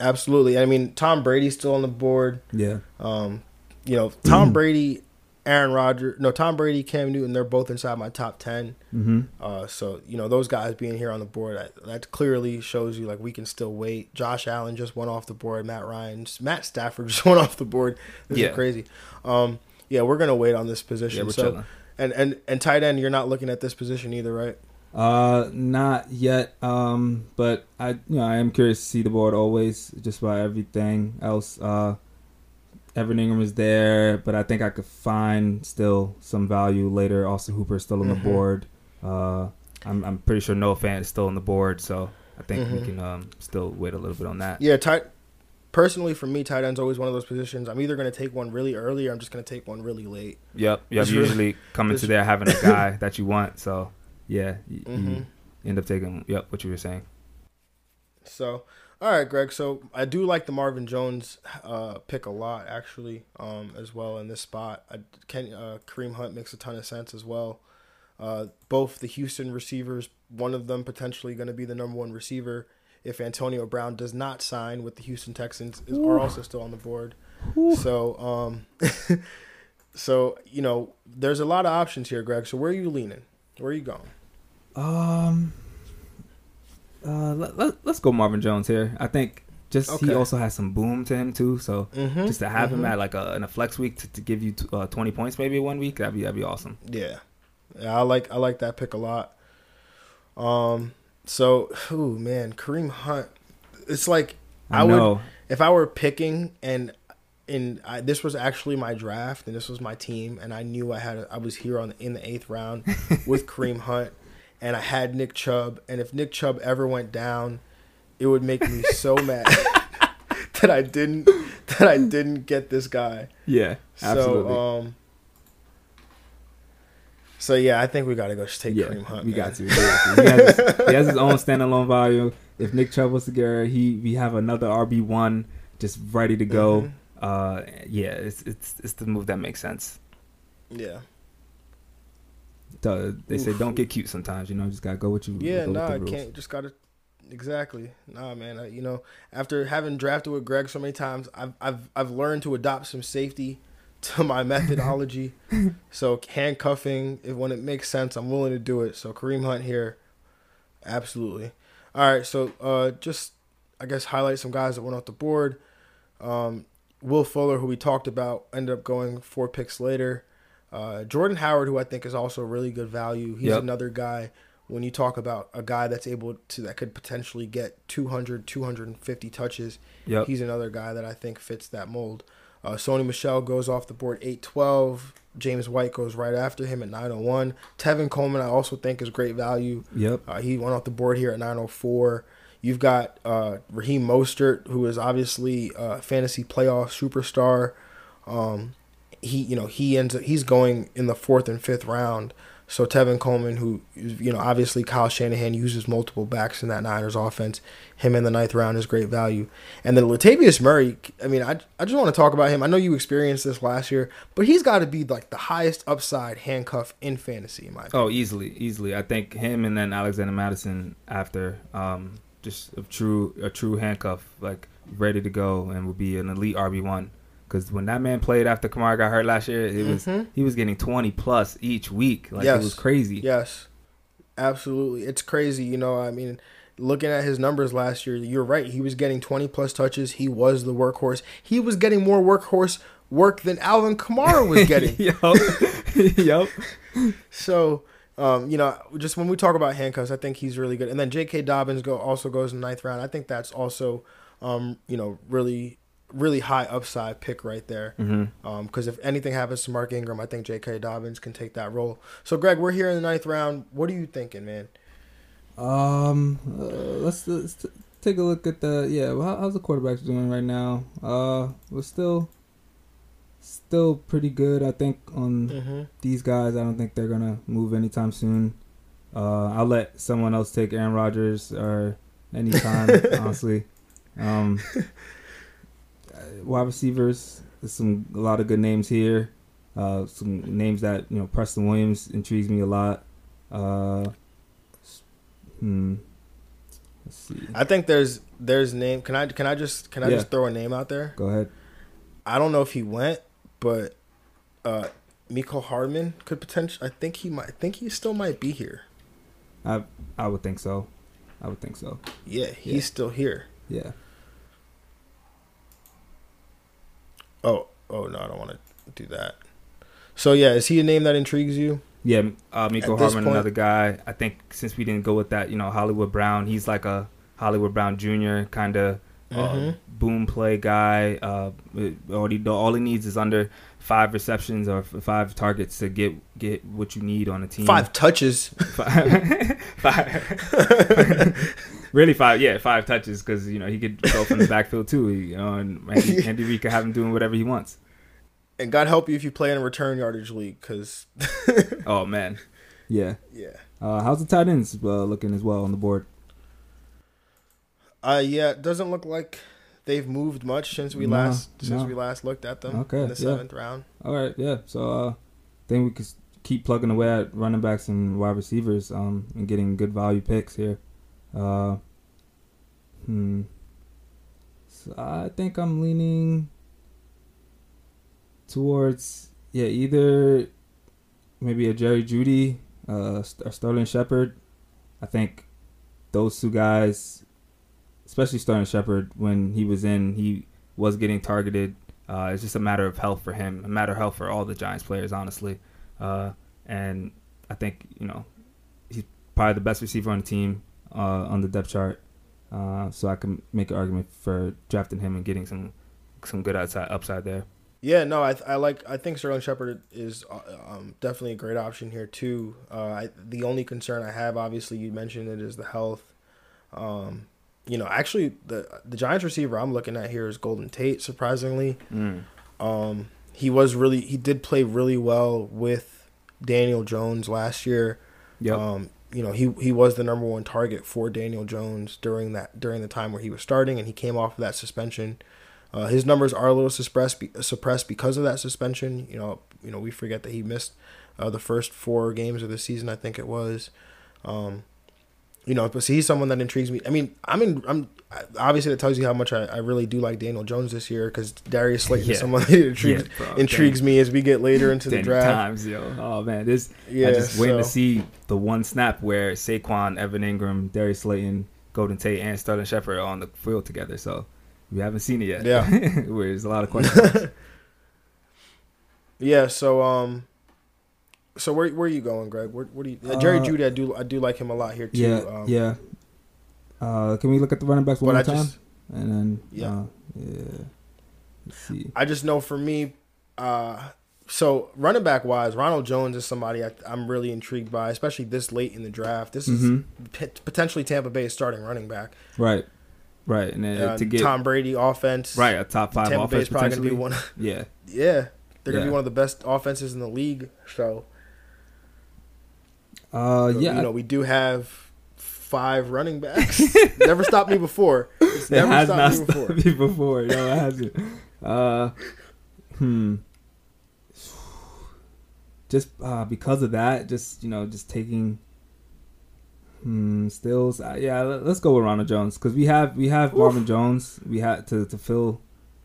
Absolutely. I mean, Tom Brady's still on the board. Yeah, Um, you know, Tom Brady, Aaron Rodgers. No, Tom Brady, Cam Newton. They're both inside my top ten. mm-hmm. Uh, so you know those guys being here on the board, that, that clearly shows you like we can still wait. Josh Allen just went off the board. Matt Ryan, Matt Stafford just went off the board. This Yeah. is crazy. Um, yeah, we're gonna wait on this position. yeah, we're so chilling. and and and tight end, you're not looking at this position either, right? Uh, not yet. Um, but I you know I am curious to see the board always, just about everything else. Uh, Evan Engram is there, but I think I could find still some value later. Austin Hooper is still on the board. Uh, I'm I'm pretty sure Noah Fant is still on the board, so I think we Mhm. can um still wait a little bit on that. Yeah, tight. Personally, for me, tight end's always one of those positions. I'm either gonna take one really early, or I'm just gonna take one really late. Yep. Yep. You usually come into it's- there having a guy that you want, so yeah, you, Mhm. you end up taking. Yep. What you were saying. So, all right, Greg. So I do like the Marvin Jones uh, pick a lot, actually, um, as well in this spot. I, Ken, uh, Kareem Hunt makes a ton of sense as well. Uh, both the Houston receivers, one of them potentially going to be the number one receiver if Antonio Brown does not sign with the Houston Texans, is, are also still on the board. So, um, so you know, there's a lot of options here, Greg. So where are you leaning? Where are you going? Um. Uh, let, let, let's go Marvin Jones here. I think just he also has some boom to him too. So Mm-hmm. just to have him mhm. at like a in a flex week to, to give you t- uh, twenty points maybe one week that'd be that'd be awesome. Yeah. Yeah, I like I like that pick a lot. Um so ooh man, Kareem Hunt it's like I, I would- if I were picking and in I, this was actually my draft and this was my team and I knew I had a, I was here on in the 8th round with Kareem Hunt and I had Nick Chubb and if Nick Chubb ever went down it would make me so mad that I didn't that I didn't get this guy. Yeah, absolutely. So um so yeah, I think we gotta go take yeah, Kareem Hunt. we got to. We got to. He, has his, he has his own standalone value. If Nick Chubb was together, he we have another RB one just ready to go. Mhm. Uh, yeah, it's it's it's the move that makes sense. Yeah. They say don't get cute sometimes. You know, just gotta go with you. Yeah, nah, I can't. Just gotta. Exactly. Nah, man. I, you know, after having drafted with Greg so many times, I've I've I've learned to adopt some safety to my methodology. so handcuffing, if when it makes sense, I'm willing to do it. So Kareem Hunt here, absolutely. All right. So uh, just I guess highlight some guys that went off the board. Um, Will Fuller, who we talked about, ended up going four picks later. Uh, Jordan Howard, who I think is also really good value. He's Yep. another guy when you talk about a guy that's able to that could potentially get 200 250 touches Yep. he's another guy that i think fits that mold uh, sony michel goes off the board 812 james white goes right after him at 901 tevin coleman i also think is great value Yep. uh, he went off the board here at 904 you've got uh, raheem mostert who is obviously a fantasy playoff superstar um, he you know he ends up, he's going in the fourth and fifth round So Tevin Coleman, who you know obviously Kyle Shanahan uses multiple backs in that Niners offense, him in the ninth round is great value. And then Latavius Murray, I mean, I, I just want to talk about him. I know you experienced this last year, but he's got to be like the highest upside handcuff in fantasy, in my opinion. Oh, easily, easily. I think him and then Alexander Mattison after, um, just a true a true handcuff, like ready to go, and will be an elite RB one. Because when that man played after Kamara got hurt last year, it was Mhm. he was getting twenty plus each week. Like Yes. it was crazy. Yes, absolutely. It's crazy. You know, I mean, looking at his numbers last year, you're right. He was getting 20 plus touches. He was the workhorse. He was getting more workhorse work than Alvin Kamara was getting. yep. yep. So, um, you know, just when we talk about handcuffs, I think he's really good. And then J.K. Dobbins go also goes in the ninth round. I think that's also, um, you know, really, really high upside pick right there. Mm-hmm. Because if anything happens to Mark Ingram, I think J.K. Dobbins can take that role. So, Greg, we're here in the ninth round. What are you thinking, man? Um, uh, let's, let's t- take a look at the yeah. Well, how, how's the quarterbacks doing right now? Uh, we're still still pretty good. I think on Mm-hmm. these guys. I don't think they're gonna move anytime soon. Uh, I'll let someone else take Aaron Rodgers or anytime. honestly, um, wide receivers. There's some a lot of good names here. Uh, some names that you know. Preston Williams intrigues me a lot. Uh, hmm. Let's see. I think there's there's name. Can I can I just can I Yeah. just throw a name out there? Go ahead. I don't know if he went, but uh, Mecole Hardman could potentially. I think he might. I think he still might be here. I I would think so. I would think so. Yeah, he's Yeah. still here. Yeah. Oh, oh no, I don't want to do that. So yeah, is he a name that intrigues you? Yeah, uh, Mecole At this Harmon, point- another guy. I think since we didn't go with that, you know, Hollywood Brown, he's like a Hollywood Brown Jr. kind of uh, Mhm. boom play guy. Uh, all he all he needs is under five receptions or five targets to get get what you need on a team. Five touches. five, five. really five, yeah, five touches because you know he could go from the backfield too. You know, and Andy, Andy Reid could have him doing whatever he wants. And God help you if you play in a return yardage league, because Oh man, yeah. yeah, Uh, how's the tight ends uh, looking as well on the board? uh, yeah, it doesn't look like they've moved much since we No, last since we last looked at them Okay, in the yeah. seventh round. All right, yeah. So uh, I think we could keep plugging away at running backs and wide receivers um, and getting good value picks here. Uh, hmm. So I think I'm leaning towards yeah either maybe a Jerry Jeudy uh, or Sterling Shepard. I think those two guys, especially Sterling Shepard, when he was in, he was getting targeted. Uh, it's just a matter of health for him, a matter of health for all the Giants players, honestly. Uh, and I think you know he's probably the best receiver on the team uh, on the depth chart. Uh, so I can make an argument for drafting him and getting some some good outside upside there. Yeah, no, I, I like. I think Sterling Shepard is uh, um, definitely a great option here too. Uh, I, the only concern I have, obviously, you mentioned it, is the health. Um, you know, actually, the the Giants receiver I'm looking at here is Golden Tate. Surprisingly, um, he was really he did play really well with Daniel Jones last year. Yep. Um, you know, he he was the number one target for Daniel Jones during that during the time where he was starting, and he came off of that suspension. Uh, his numbers are a little suppressed suppressed because of that suspension. You know, you know we forget that he missed uh, the first four games of the season. I think it was. Um, you know, but see, he's someone that intrigues me. I mean, I'm in. I'm obviously that tells you how much I, I really do like Daniel Jones this year because Darius Slayton Yeah. is someone that intrigues Yeah, bro, intrigues me as we get later into the draft. times, yo. Oh man, this Yeah, I just waiting to see the one snap where Saquon, Evan Engram, Darius Slayton, Golden Tate, and Sterling Shepard are on the field together. So we haven't seen it yet. Yeah. where there's a lot of questions. Yeah. So um, so where where are you going, Greg? Where, what do you? Uh, Jerry Uh, Jeudy, I do I do like him a lot here too. yeah, um, yeah. Uh, can we look at the running backs one more time? just And then Yeah. uh, yeah. I just know for me, uh, so running back wise, Ronald Jones is somebody I, I'm really intrigued by, especially this late in the draft. This is Mhm. p- potentially Tampa Bay's starting running back. Right, right, and then Uh, to get Tom Brady offense, right a top five Tampa offense Bay's probably gonna be one. yeah, yeah, they're gonna be one of the best offenses in the league. So Uh, So, yeah, you know we do have five running backs. never stopped me before. It's it never has stopped not me before. stopped me before. No, it hasn't. Uh, hmm. Just uh, because of that, just you know, just taking. Hmm. Stills. Uh, yeah. Let, us go with Ronald Jones because we have we have Marvin Jones. We had to to fill.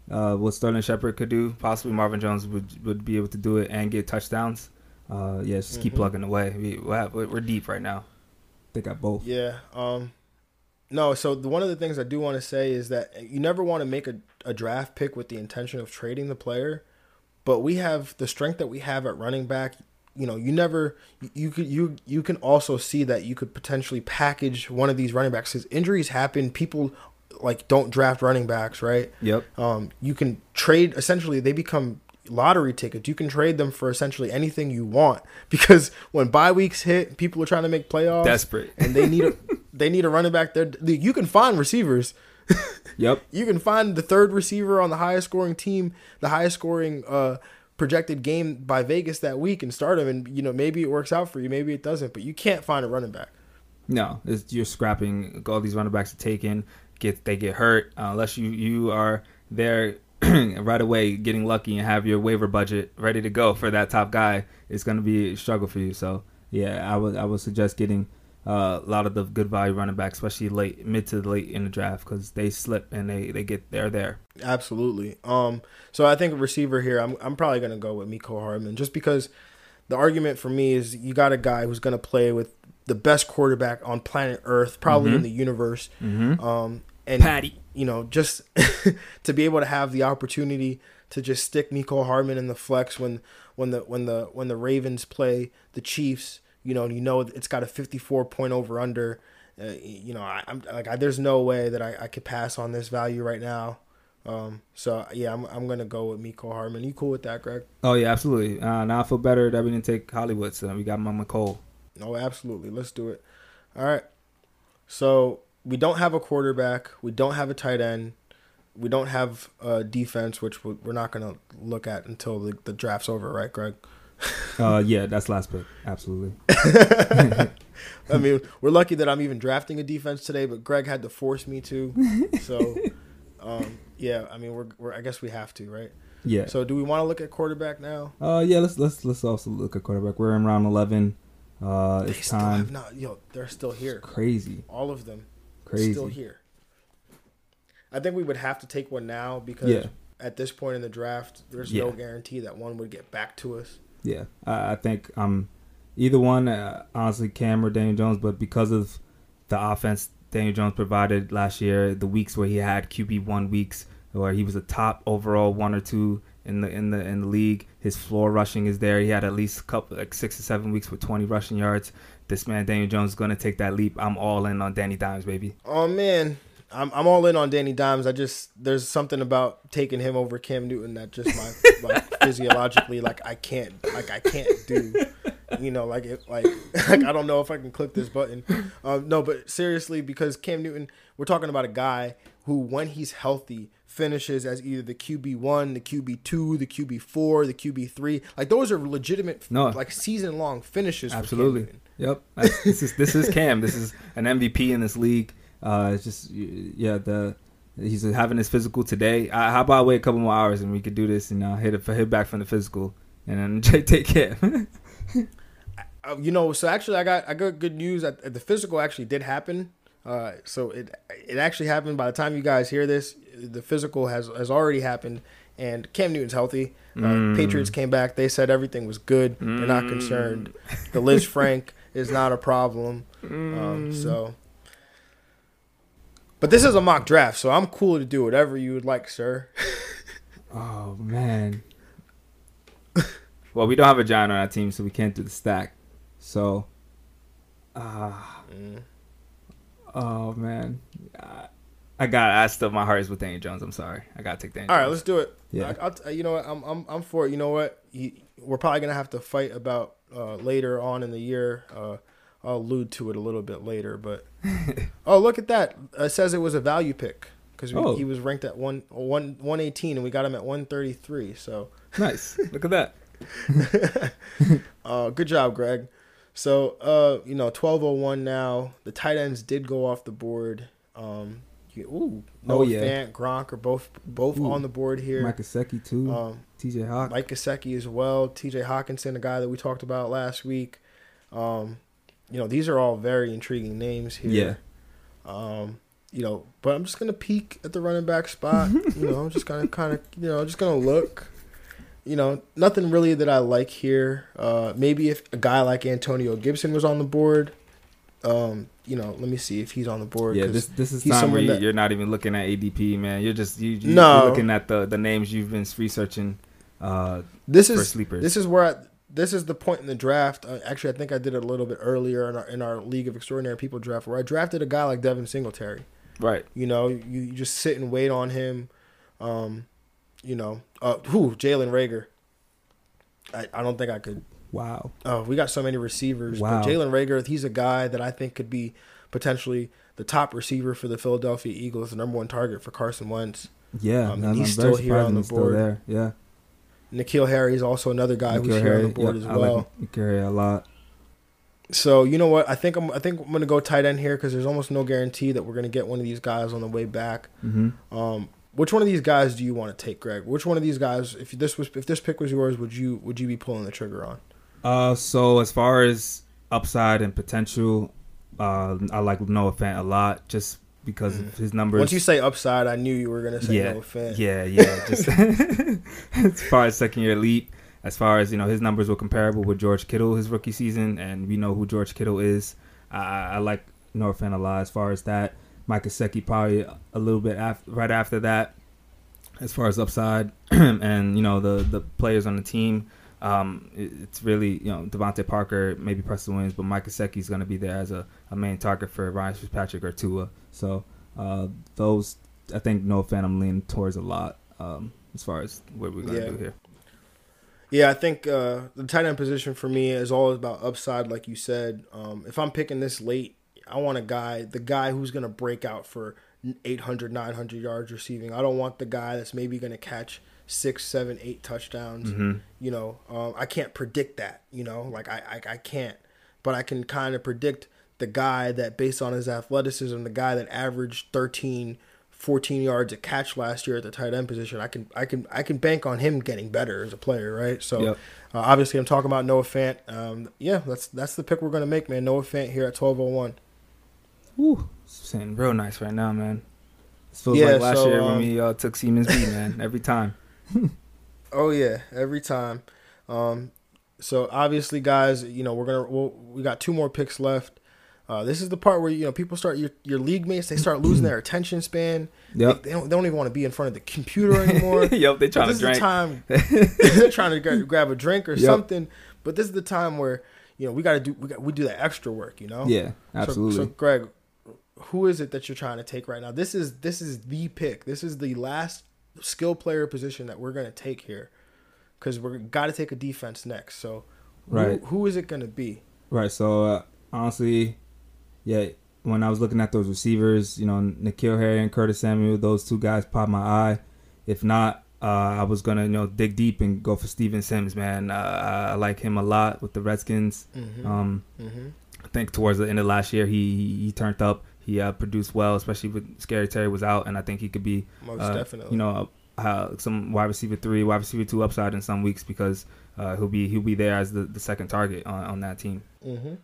Uh, what Sterling Shepard could do, possibly Marvin Jones would would be able to do it and get touchdowns. Uh, yeah, just keep Mhm. plugging away. We we're, we're deep right now. They got both. Yeah. Um. No. So the, one of the things I do want to say is that you never want to make a, a draft pick with the intention of trading the player, but we have the strength that we have at running back. You know, you never you- you could you you can also see that you could potentially package one of these running backs because injuries happen. People like don't draft running backs, right? Yep. Um, you can trade essentially they become lottery tickets. You can trade them for essentially anything you want because when bye weeks hit, people are trying to make playoffs Desperate. and they need a they need a running back there. You can find receivers. Yep. You can find the third receiver on the highest scoring team, the highest scoring uh, projected game by Vegas that week, and start him. And you know maybe it works out for you, maybe it doesn't, but you can't find a running back. No, it's, you're scrapping all these running backs are taken. Get they get hurt uh, unless you you are there right away, getting lucky and have your waiver budget ready to go for that top guy. It's going to be a struggle for you. So yeah, I would I would suggest getting uh, a lot of the good value running backs, especially late mid to late in the draft, because they slip and they they get they're there. Absolutely. Um, so I think receiver here, I'm I'm probably gonna go with Mecole Hardman just because the argument for me is you got a guy who's gonna play with the best quarterback on planet Earth, probably in the universe. Mm-hmm. Um, and Patty. you know, just to be able to have the opportunity to just stick Mecole Hardman in the flex when when the when the when the Ravens play the Chiefs, you know, and you know it's got a 54 point over under. Uh, you know, I, I'm like, I, there's no way that I, I could pass on this value right now. Um, so yeah, I'm I'm gonna go with Mecole Hardman. You cool with that, Greg? Oh yeah, absolutely. Uh, now I feel better that we didn't take Hollywood, so we got Mama Cole. No, absolutely. Let's do it. All right. So we don't have a quarterback. We don't have a tight end. We don't have a defense, which we- we're not going to look at until the, the draft's over, right, Greg? Uh, yeah, that's last pick. Absolutely. I mean, we're lucky that I'm even drafting a defense today, but Greg had to force me to. So, um, yeah, I mean, we're, we're I guess we have to, right? Yeah. So, do we want to look at quarterback now? Uh, yeah. Let's let's let's also look at quarterback. We're in round eleven. Uh, They it's time. not. Yo, they're still here. Crazy, All of them crazy. still here. I think we would have to take one now because Yeah. at this point in the draft, there's Yeah. no guarantee that one would get back to us. Yeah, I, I think um, either one. Uh, honestly, Cam or Daniel Jones, but because of the offense Daniel Jones provided last year, the weeks where he had QB one weeks where he was a top overall one or two in the in the in the league, his floor rushing is there. He had at least a couple like six or seven weeks with 20 rushing yards. This man Daniel Jones is going to take that leap. I'm all in on Danny Dimes, baby. Oh man, I'm I'm all in on Danny Dimes. I just there's something about taking him over Cam Newton that just my physiologically like I can't like I can't do. You know, like it like like I don't know if I can click this button. Um, no, but seriously, because Cam Newton, we're talking about a guy who, when he's healthy, finishes as either the QB one, the QB two, the QB four, the QB three. Like those are legitimate, No. like season long finishes. Absolutely. Yep. This is this is Cam. This is an MVP in this league. Uh, it's just yeah. The he's having his physical today. Uh, how about wait a couple more hours and we could do this and uh, hit it hit back from the physical and then take care. Uh, you know, so actually, I got I got good news. That the physical actually did happen. Uh, so it it actually happened. By the time you guys hear this, the physical has has already happened, and Cam Newton's healthy. Uh, Mm. Patriots came back. They said everything was good. They're not Mm. concerned. The Lisfranc is not a problem. Mm. Um, so, but this is a mock draft, so I'm cool to do whatever you would like, sir. oh man. well, we don't have a giant on our team, so we can't do the stack. So, ah, Mm. oh man, I, I got. I still my heart is with Daniel Jones. I'm sorry. I gotta take Daniel. All right, Jones. let's do it. Yeah. I, I'll, you know what? I'm, I'm, I'm for it. You know what? You, we're probably gonna have to fight about uh, later on in the year. Uh, I'll allude to it a little bit later, but oh, look at that! It says it was a value pick because Oh. he was ranked at one, one, 118 and we got him at 133. So, nice. Look at that. uh, good job, Greg. So, uh, you know, twelve oh one now. The tight ends did go off the board. Um, you, ooh, Noah Oh, yeah. Fant, Gronk are both both Ooh. on the board here. Mike Gesicki too. Um, T.J. Hawk. Mike Gesicki as well. T.J. Hockenson, a guy that we talked about last week. Um, you know, these are all very intriguing names here. Yeah. Um, you know, but I'm just gonna peek at the running back spot. you know, I'm just gonna kind of, you know, just gonna look. You know, nothing really that I like here. Uh, maybe if a guy like Antonio Gibson was on the board. Um, you know, let me see if he's on the board. Yeah, this this is time where you, you're not even looking at ADP, man. You're just you, you No. you're looking at the the names you've been researching. Uh, this is sleepers. this is where I, this is the point in the draft. Uh, actually, I think I did it a little bit earlier in our in our League of Extraordinary People draft, where I drafted a guy like Devin Singletary. right. You know, you, you just sit and wait on him. Um, you know, uh, who Jalen Reagor. I, I don't think I could. Wow. Oh, we got so many receivers. Wow. Jalen Reagor, he's a guy that I think could be potentially the top receiver for the Philadelphia Eagles, the number one target for Carson Wentz. Yeah, Um, I'm, he's still here on the board. there. Yeah. N'Keal Harry is also another guy who's N'Keal here on the Harry, board as I well. like N'Keal Harry a lot. So you know what? I think I'm. I think I'm gonna go tight end here because there's almost no guarantee that we're gonna get one of these guys on the way back. hmm Um, which one of these guys do you want to take, Greg? Which one of these guys, if this was if this pick was yours, would you would you be pulling the trigger on? Uh, so as far as upside and potential, uh, I like Noah Fant a lot just because of his numbers. Mm. Once you say upside, I knew you were gonna say yeah, no offense. yeah, yeah. Just as far as second year elite, as far as you know, his numbers were comparable with George Kittle his rookie season, and we know who George Kittle is. I, I like Noah Fant a lot as far as that. Mike Gesicki probably a little bit after, right after that, as far as upside, and you know the the players on the team. Um, it- it's really you know DeVante Parker, maybe Preston Williams, but Mike Gesicki is going to be there as a, a main target for Ryan Fitzpatrick or Tua. So uh, those I think Noah Fant I'm leaning towards a lot um, as far as what we're going to Yeah. do here. Yeah, I think uh, the tight end position for me is all about upside, like you said. Um, if I'm picking this late, I want a guy, the guy who's going to break out for 800, 900 yards receiving. I don't want the guy that's maybe going to catch six, seven, eight touchdowns. Mm-hmm. You know, um, I can't predict that. You know, like I, I, I can't, but I can kind of predict the guy that, based on his athleticism, the guy that averaged 13, 14 yards a catch last year at the tight end position. I can, I can, I can bank on him getting better as a player, right? So, Yep. uh, obviously, I'm talking about Noah Fant. Um, yeah, that's that's the pick we're gonna make, man. Noah Fant here at 12:01. Woo, it's sitting real nice right now, man. This feels Yeah, like last so, year when um, we uh, took Siemens B, man. Every time. Oh yeah, every time. Um, so obviously, guys, you know we're gonna we'll, we got two more picks left. Uh, this is the part where you know people start your your league mates they start losing their attention span. Yep. They, they don't they don't even want to be in front of the computer anymore. yep, they trying this to drink. is the time they're trying to gra- grab a drink or Yep. something. But this is the time where you know we got to do we got we do that extra work. You know. Yeah, So- absolutely. So, Greg, who is it that you're trying to take right now? This is this is the pick. This is the last skill player position that we're gonna take here, because we're got to take a defense next. So, who- Right. who is it gonna be? Right. So uh, honestly, yeah. When I was looking at those receivers, you know, N'Keal Harry and Curtis Samuel, those two guys popped my eye. If not, uh, I was gonna you know dig deep and go for Steven Sims, man. Uh, I like him a lot with the Redskins. Mhm. Um, Mhm. I think towards the end of last year, he he, he turned up. He uh, produced well, especially with Scary Terry was out, and I think he could be Most uh, definitely. You know, uh, some wide receiver three, wide receiver two upside in some weeks because uh, he'll be he'll be there as the, the second target on, on that team. Mm-hmm.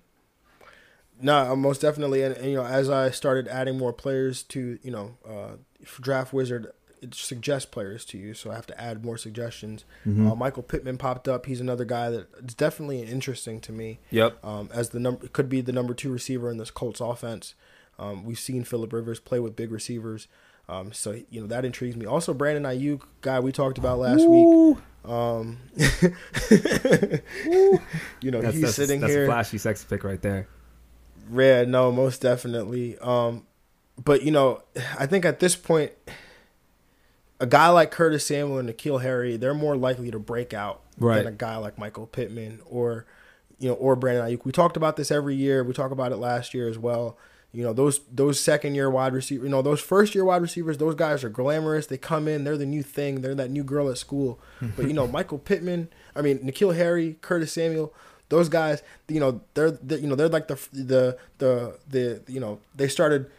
No, uh, most definitely, and, and you know, as I started adding more players to, you know, uh, Draft Wizard, it suggests players to you, so I have to add more suggestions. Mhm. Uh, Michael Pittman popped up. He's another guy that it's definitely interesting to me. Yep. um, as the number could be the number two receiver in this Colts offense. Um, we've seen Philip Rivers play with big receivers, um, so you know that intrigues me. Also, Brandon Aiyuk, guy we talked about last week. Um, you know That's, he's that's, sitting that's here. a flashy sex pick right there. Yeah, no, most definitely. Um, but you know, I think at this point, a guy like Curtis Samuel and N'Keal Harry, they're more likely to break out Right. than a guy like Michael Pittman or you know or Brandon Aiyuk. We talked about this every year. We talk about it last year as well. You know those those second year wide receiver, you know those first year wide receivers. Those guys are glamorous. They come in, they're the new thing. They're that new girl at school. But you know Michael Pittman, I mean N'Keal Harry, Curtis Samuel, those guys, you know, they're, they're you know they're like the the the the you know they started.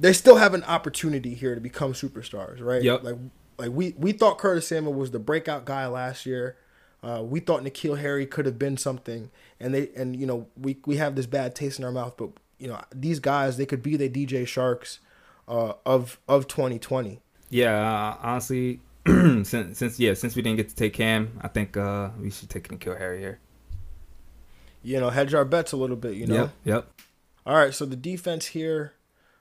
They still have an opportunity here to become superstars, right? Yep. Like like we we thought Curtis Samuel was the breakout guy last year. Uh, we thought N'Keal Harry could have been something, and they and you know we we have this bad taste in our mouth, but you know these guys they could be the DJ Charks uh, of of 2020. Yeah, uh, honestly, since since yeah since we didn't get to take Cam, I think uh, we should take N'Keal Harry here. You know, hedge our bets a little bit. You know. Yep. Yep. All right, so the defense here.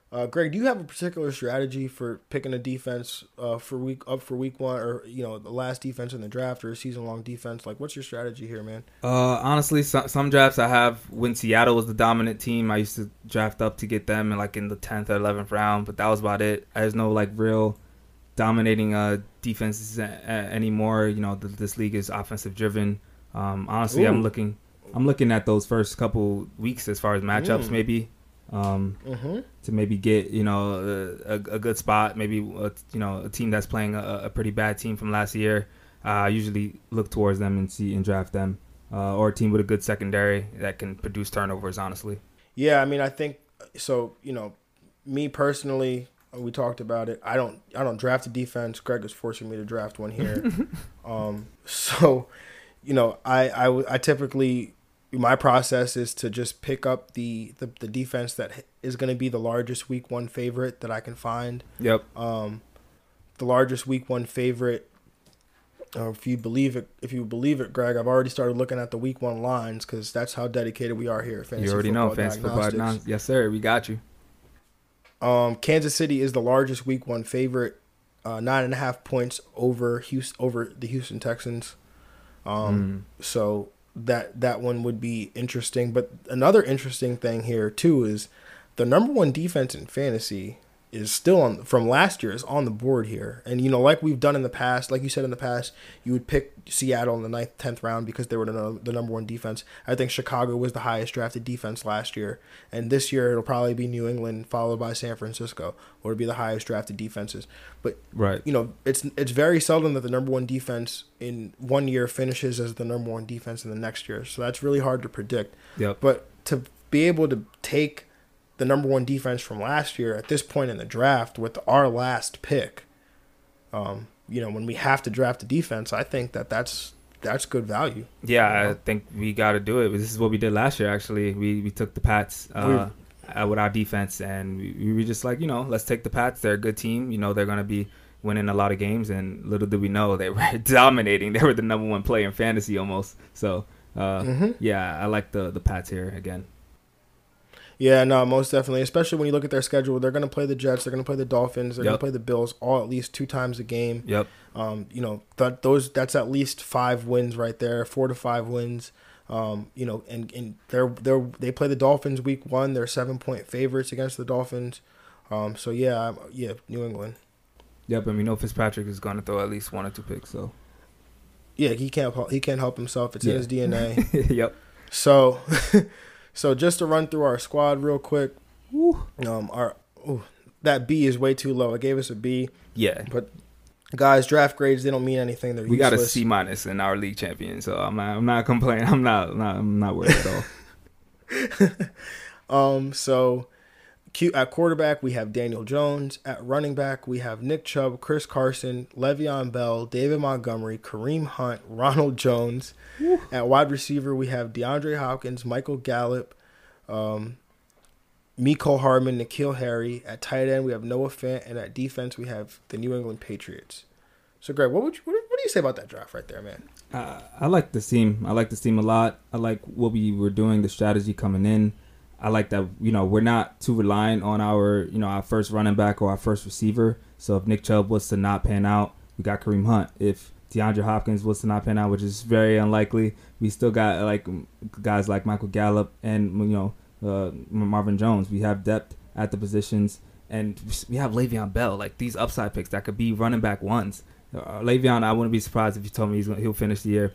Uh, Greg, do you have a particular strategy for picking a defense uh, for week up for week one, or you know the last defense in the draft, or a season long defense? Like, what's your strategy here, man? Uh, honestly, some, some drafts I have when Seattle was the dominant team, I used to draft up to get them in like in the tenth or eleventh round, but that was about it. There's no like real dominating uh defenses anymore. You know, th- this league is offensive driven. Um, honestly, Ooh. I'm looking, I'm looking at those first couple weeks as far as matchups, Mm. maybe. Um, Mm-hmm. to maybe get you know a, a, good spot. Maybe a, you know a team that's playing a, a pretty bad team from last year. Uh, I usually look towards them and see and draft them, uh, or a team with a good secondary that can produce turnovers. Honestly, Yeah, I mean, I think so. You know, me personally, we talked about it. I don't, I don't draft a defense. Greg is forcing me to draft one here. um, so, you know, I, I, I typically my process is to just pick up the the, the defense that is going to be the largest week one favorite that I can find. yep, Um, the largest week one favorite. Uh, if you believe it, if you believe it, Greg, I've already started looking at the week one lines because that's how dedicated we are here. At Fantasy you already know fancy football. Now, yes, sir, we got you. Um, Kansas City is the largest Week One favorite, uh, nine and a half points over Houston over the Houston Texans. Um, so that that one would be interesting. But another interesting thing here too is the number one defense in fantasy is still on from last year is on the board here. And you know, like we've done in the past, like you said in the past, you would pick Seattle in the ninth, tenth round because they were the, the number one defense. I think Chicago was the highest drafted defense last year, and this year it'll probably be New England followed by San Francisco, or it'll be the highest drafted defenses. But Right. you know, it's it's very seldom that the number one defense in one year finishes as the number one defense in the next year. So that's really hard to predict. Yeah. But to be able to take the number one defense from last year at this point in the draft with our last pick, um, you know, when we have to draft a defense, I think that that's that's good value. Yeah, I think we got to do it. This is what we did last year. Actually, we we took the Pats uh, uh, with our defense, and we, we were just like, you know, let's take the Pats. They're a good team. You know, they're gonna be winning a lot of games, and little did we know they were dominating. They were the number one player in fantasy almost. So, uh, Mhm. yeah, I like the the Pats here again. Yeah, no, most definitely. Especially when you look at their schedule, they're going to play the Jets, they're going to play the Dolphins, they're going to play the Bills, all at least two times a game. Yep. Um, you know, that those that's at least five wins right there, four to five wins. Um, you know, and and they're they're they play the Dolphins week one. They're seven point favorites against the Dolphins. Um, so yeah, yeah, New England. Yep. And we know Fitzpatrick is going to throw at least one or two picks. So. Yeah, he can't he can't help himself. It's in his DNA. yep. so, so just to run through our squad real quick. Um, our ooh, that B is way too low. It gave us a B, Yeah. but guys, draft grades they don't mean anything. They're We got a C minus in our league champion, so I'm not. I'm not complaining. I'm not. not I'm not worried at all. Um, so at quarterback we have Daniel Jones. At running back we have Nick Chubb, Chris Carson, Le'Veon Bell, David Montgomery, Kareem Hunt, Ronald Jones. At wide receiver we have DeAndre Hopkins, Michael Gallup, um, Mecole Hardman, N'Keal Harry. At tight end we have Noah Fant, and at defense we have the New England Patriots. So Greg, what would you, what, what do you say about that draft right there, man? Uh, I like this team. I like this team a lot. I like what we were doing, the strategy coming in. I like that you know we're not too reliant on our you know our first running back or our first receiver. So if Nick Chubb was to not pan out, we got Kareem Hunt. If DeAndre Hopkins was to not pan out, which is very unlikely, we still got like guys like Michael Gallup and you know uh, Marvin Jones. We have depth at the positions, and we have Le'Veon Bell. Like these upside picks that could be running back ones. Uh, Le'Veon, I wouldn't be surprised if you told me he's gonna, he'll finish the year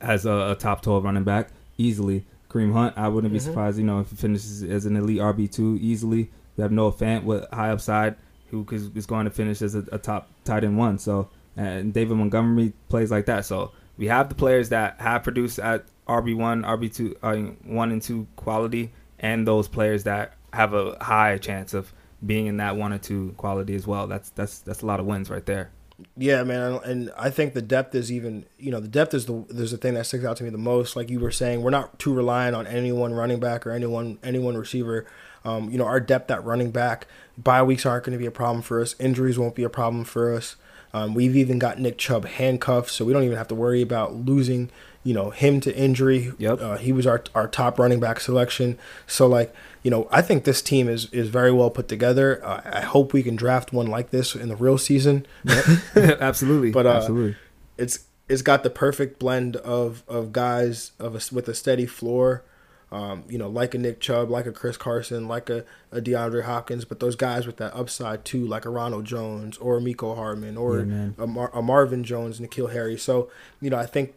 as a, a top 12 running back easily. Kareem Hunt, I wouldn't be Mhm. surprised, you know, if he finishes as an elite RB2 easily. We have Noah Fant with high upside who is is going to finish as a, a top tight end one. So, and David Montgomery plays like that. So, we have the players that have produced at RB one, RB two, uh, one and two quality, and those players that have a high chance of being in that one or two quality as well. That's that's that's a lot of wins right there. Yeah, man, and I think the depth is even you know the depth is the there's the thing that sticks out to me the most. Like you were saying, we're not too reliant on any one running back or anyone any one receiver. Um, you know, our depth at running back, bye weeks aren't going to be a problem for us. Injuries won't be a problem for us. Um, we've even got Nick Chubb handcuffed, so we don't even have to worry about losing, you know, him to injury. Yep. Uh, he was our our top running back selection. So like, you know, I think this team is is very well put together. Uh, I hope we can draft one like this in the real season. absolutely. But uh, absolutely. it's it's got the perfect blend of of guys of a, with a steady floor. Um, you know, like a Nick Chubb, like a Chris Carson, like a, a DeAndre Hopkins, but those guys with that upside too, like a Ronald Jones or a Mecole Hardman or Yeah, a, Mar- a Marvin Jones, N'Keal Harry. So, you know, I think,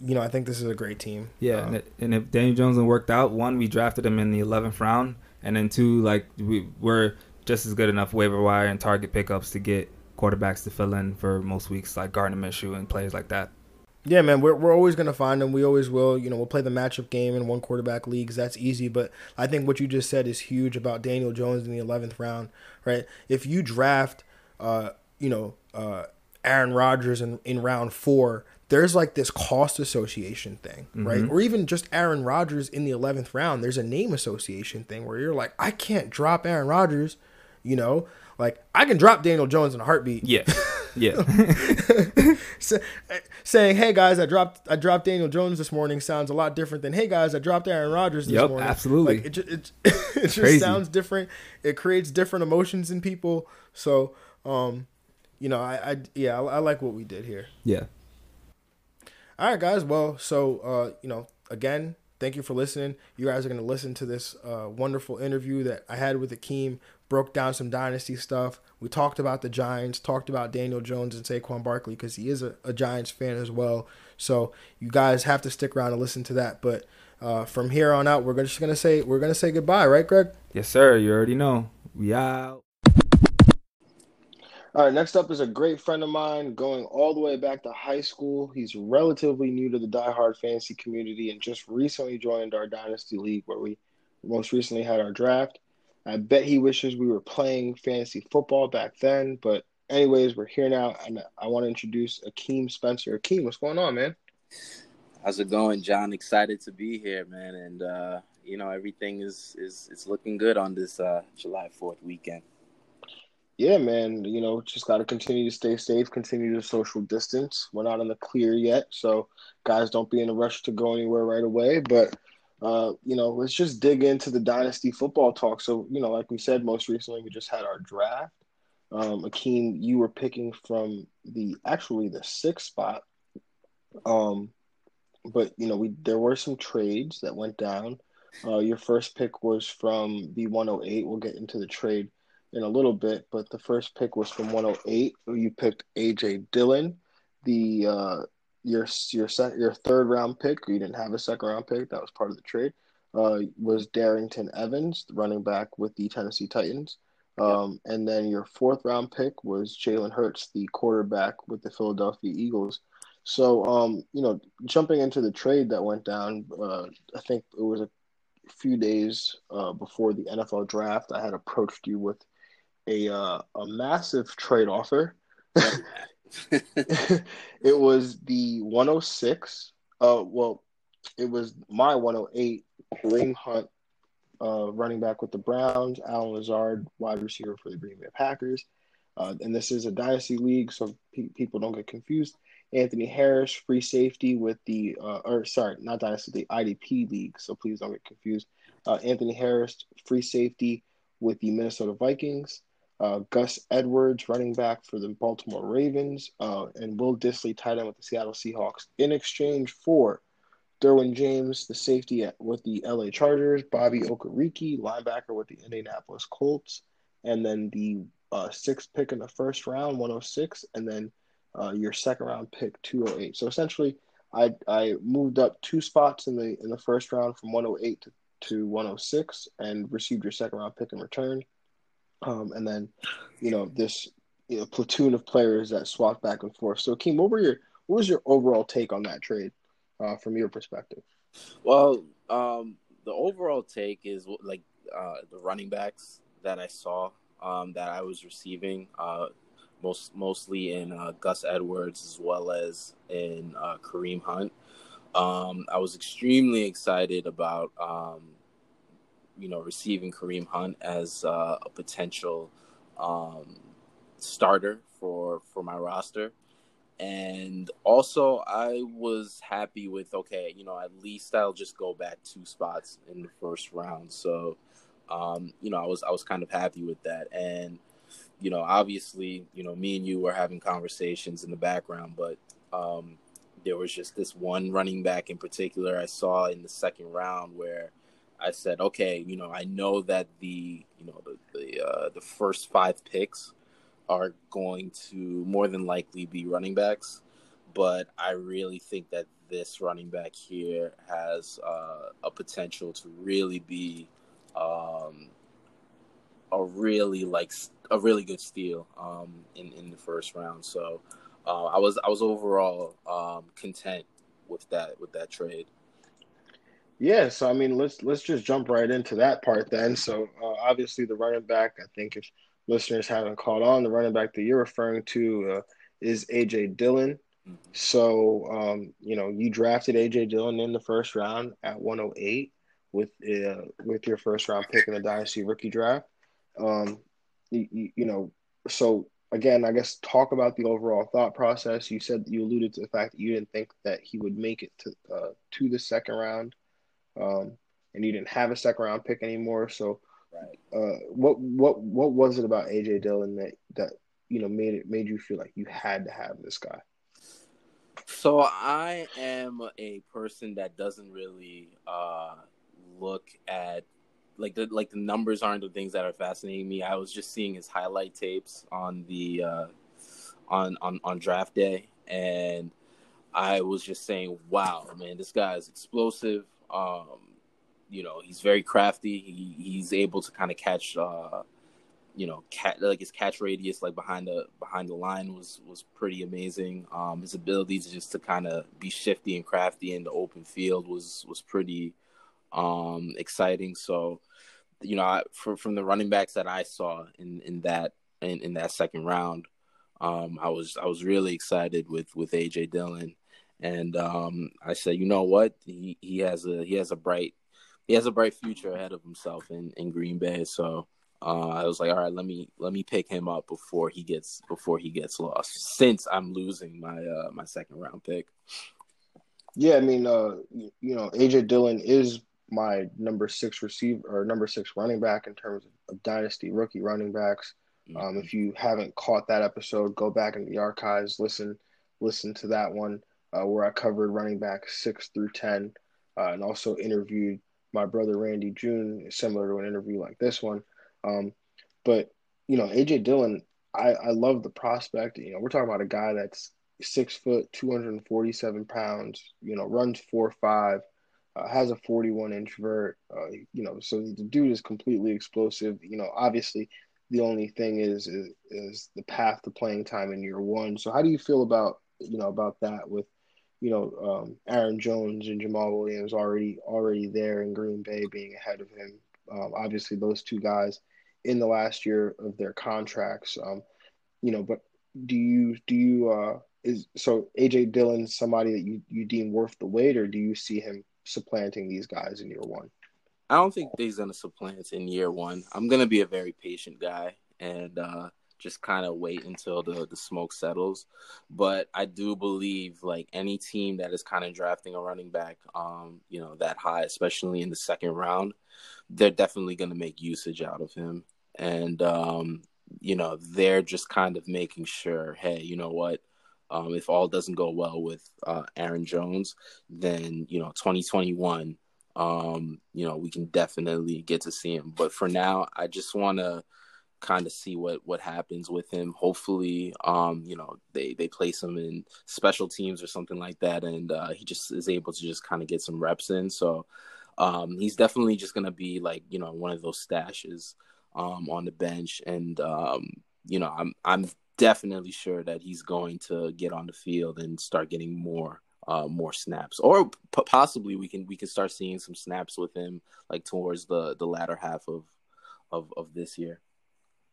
you know, I think this is a great team. Yeah, Uh, and, if Daniel Jones worked out, one, we drafted him in the 11th round, and then two, like we we're just as good enough waiver wire and target pickups to get quarterbacks to fill in for most weeks, like Gardner Minshew and players like that. Yeah, man, we're we're always gonna find them. We always will. You know, we'll play the matchup game in one quarterback leagues. That's easy. But I think what you just said is huge about Daniel Jones in the eleventh round, right? If you draft, uh, you know, uh, Aaron Rodgers in in round four, there's like this cost association thing, right? Or even just Aaron Rodgers in the eleventh round. There's a name association thing where you're like, I can't drop Aaron Rodgers. You know, like I can drop Daniel Jones in a heartbeat. Yeah, yeah, Sa- saying, "Hey guys, I dropped I dropped Daniel Jones this morning" sounds a lot different than "Hey guys, I dropped Aaron Rodgers this Yep, morning." absolutely. Like it just, it, it just Crazy. sounds different. It creates different emotions in people. So, um, you know, I, I yeah, I, I like what we did here. yeah. All right, guys. Well, so uh, you know, again, thank you for listening. You guys are gonna listen to this uh, wonderful interview that I had with Akeem. Broke down some dynasty stuff. We talked about the Giants, talked about Daniel Jones and Saquon Barkley because he is a, a Giants fan as well. So you guys have to stick around and listen to that. But uh, from here on out, we're just gonna say we're gonna say goodbye, right, Greg? Yes, sir. You already know. We out. All right, next up is a great friend of mine going all the way back to high school. He's relatively new to the diehard fantasy community and just recently joined our Dynasty League where we most recently had our draft. I bet he wishes we were playing fantasy football back then, but anyways, we're here now and I want to introduce Akeem Spencer. Akeem, what's going on, man? How's it going, John? Excited to be here, man. And uh, you know, everything is is it's looking good on this uh, July Fourth weekend. Yeah, man. You know, just got to continue to stay safe, continue to social distance. We're not in the clear yet, so guys, don't be in a rush to go anywhere right away. But uh, you know, let's just dig into the dynasty football talk. So, you know, like we said, most recently we just had our draft. Um, Akeem, you were picking from the actually the sixth spot. Um, but you know, we there were some trades that went down. Uh, your first pick was from the 108. We'll get into the trade in a little bit, but the first pick was from 108. You picked AJ Dillon. The uh, your your your third round pick, you didn't have a second round pick. That was part of the trade. Uh, was Darrynton Evans, the running back with the Tennessee Titans. Um, and then your fourth round pick was Jalen Hurts, the quarterback with the Philadelphia Eagles. So, um, you know, jumping into the trade that went down, uh, I think it was a few days uh, before the NFL draft. I had approached you with a uh, a massive trade offer. it was the 106. Uh, well, it was my 108. Kareem Hunt, uh, running back with the Browns. Allen Lazard, wide receiver for the Green Bay Packers. Uh, and this is a dynasty league, so pe- people don't get confused. Anthony Harris, free safety with the, uh, or sorry, not dynasty, the IDP league. So please don't get confused. Uh, Anthony Harris, free safety with the Minnesota Vikings. Uh, Gus Edwards, running back for the Baltimore Ravens, uh, and Will Dissly, tight end with the Seattle Seahawks, in exchange for Derwin James, the safety at, with the LA Chargers, Bobby Okereke, linebacker with the Indianapolis Colts, and then the uh, sixth pick in the first round, 106, and then uh, your second round pick, 208. So essentially, I I moved up two spots in the in the first round from 108 to, to 106, and received your second round pick in return. Um, and then, you know, this you know, platoon of players that swapped back and forth. So, Keem, what were your what was your overall take on that trade uh, from your perspective? Well, um, the overall take is like uh, the running backs that I saw um, that I was receiving, uh, most mostly in uh, Gus Edwards as well as in uh, Kareem Hunt. Um, I was extremely excited about um, you know receiving Kareem Hunt as uh, a potential um, starter for for my roster. And also, I was happy with okay, you know, at least I'll just go back two spots in the first round. So, um, you know, I was I was kind of happy with that. And you know, obviously, you know, me and you were having conversations in the background, but um, there was just this one running back in particular I saw in the second round where I said, okay, you know, I know that the you know the the uh, the first five picks are going to more than likely be running backs, but I really think that this running back here has uh, a potential to really be um, a really like a really good steal um, in in the first round. So uh, I was I was overall um, content with that with that trade. Yeah, so I mean, let's let's just jump right into that part then. So uh, obviously, the running back. I think if listeners haven't caught on, the running back that you're referring to uh, is AJ Dillon. Mm-hmm. So, um, you know, you drafted AJ Dillon in the first round at 108 with uh, with your first round pick in the dynasty rookie draft. Um, you, you, know, so again, I guess talk about the overall thought process. You said you alluded to the fact that you didn't think that he would make it to uh, to the second round, um, and you didn't have a second round pick anymore. So, Right. Uh, what what what was it about AJ Dillon that that you know made it made you feel like you had to have this guy? So I am a person that doesn't really uh, look at like the like the numbers aren't the things that are fascinating me. I was just seeing his highlight tapes on the uh, on on on draft day, and I was just saying, "Wow, man, this guy is explosive." Um, you know he's very crafty. He he's able to kind of catch, uh, you know, cat like his catch radius like behind the behind the line was was pretty amazing. Um, his ability to just to kind of be shifty and crafty in the open field was was pretty um, exciting. So, you know, I, from from the running backs that I saw in in that in, in that second round, um, I was I was really excited with with AJ Dillon, and um, I said, you know what, he he has a he has a bright he has a bright future ahead of himself in, in Green Bay. So uh, I was like, all right, let me let me pick him up before he gets before he gets lost. Since I'm losing my uh, my second round pick. Yeah, I mean, uh, you know, AJ Dillon is my number six receiver or number six running back in terms of dynasty rookie running backs. Mm-hmm. Um, if you haven't caught that episode, go back in the archives, listen, listen to that one uh, where I covered running back six through ten, uh, and also interviewed my brother Randy June, similar to an interview like this one. Um, but you know, AJ Dillon, I, I love the prospect. You know, we're talking about a guy that's six foot, two hundred and forty seven pounds. You know, runs four five, uh, has a forty one inch vert. Uh, you know, so the dude is completely explosive. You know, obviously the only thing is, is is the path to playing time in year one. So how do you feel about you know about that with you know, um, Aaron Jones and Jamaal Williams already already there in Green Bay, being ahead of him. Um, obviously, those two guys in the last year of their contracts. Um, you know, but do you do you uh, is so AJ Dillon somebody that you you deem worth the wait, or do you see him supplanting these guys in year one? I don't think he's gonna supplant in year one. I'm gonna be a very patient guy, and uh, just kind of wait until the the smoke settles. But I do believe like any team that is kind of drafting a running back, um, you know, that high, especially in the second round, they're definitely going to make usage out of him, and um, you know, they're just kind of making sure, hey, you know what. Um, if all doesn't go well with uh, Aaron Jones, then you know 2021, um, you know we can definitely get to see him. But for now, I just want to kind of see what what happens with him. Hopefully, um, you know, they they place him in special teams or something like that, and uh, he just is able to just kind of get some reps in. So um, he's definitely just gonna be like you know one of those stashes um, on the bench, and um, you know I'm I'm definitely sure that he's going to get on the field and start getting more uh, more snaps, or p- possibly we can we can start seeing some snaps with him like towards the the latter half of of of this year.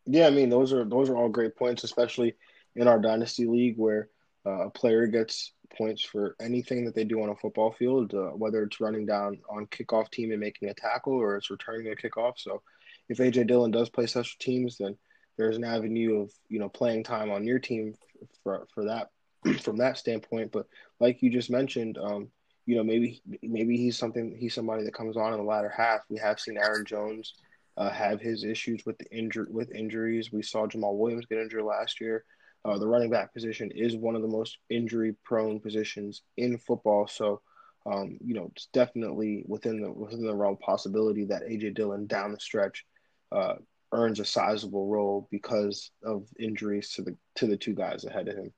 Yeah, I mean those are those are all great points, especially in our dynasty league where uh, a player gets points for anything that they do on a football field, uh, whether it's running down on kickoff team and making a tackle or it's returning a kickoff. So if AJ Dillon does play special teams, then there's an avenue of you know playing time on your team for for that from that standpoint. But like you just mentioned, um, you know, maybe maybe he's something he's somebody that comes on in the latter half. We have seen Aaron Jones uh, have his issues with the injury with injuries. We saw Jamaal Williams get injured last year. Uh, the running back position is one of the most injury prone positions in football. So, um, you know, it's definitely within the within the realm possibility that AJ Dillon down the stretch uh, earns a sizable role because of injuries to the to the two guys ahead of him.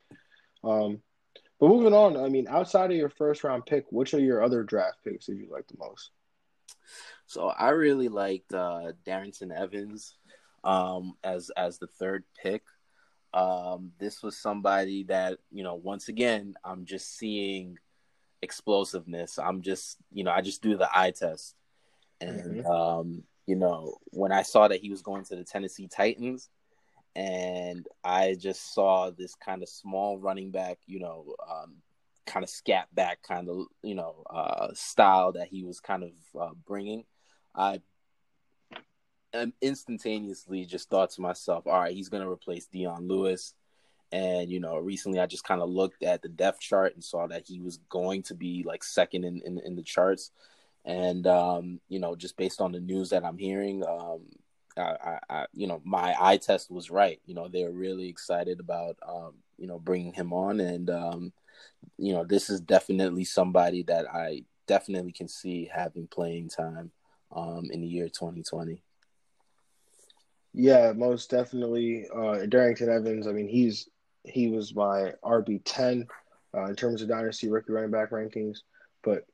Um, but moving on, I mean, outside of your first round pick, which are your other draft picks that you like the most? So I really liked uh, Darrynton Evans um, as as the third pick. Um, this was somebody that you know, once again, I'm just seeing explosiveness. I'm just you know, I just do the eye test, and mm-hmm. um, you know, when I saw that he was going to the Tennessee Titans, and I just saw this kind of small running back, you know, um, kind of scat back kind of, you know, uh, style that he was kind of uh, bringing. I am instantaneously just thought to myself, all right, he's going to replace Dion Lewis. And, you know, recently I just kind of looked at the depth chart and saw that he was going to be like second in, in, in the charts. And, um, you know, just based on the news that I'm hearing, um, I, I, you know, my eye test was right. You know, they're really excited about, um, you know, bringing him on, and um, you know, this is definitely somebody that I definitely can see having playing time um, in the year 2020. Yeah, most definitely. Uh, Darrynton Evans. I mean, he's he was my RB ten uh, in terms of dynasty rookie running back rankings, but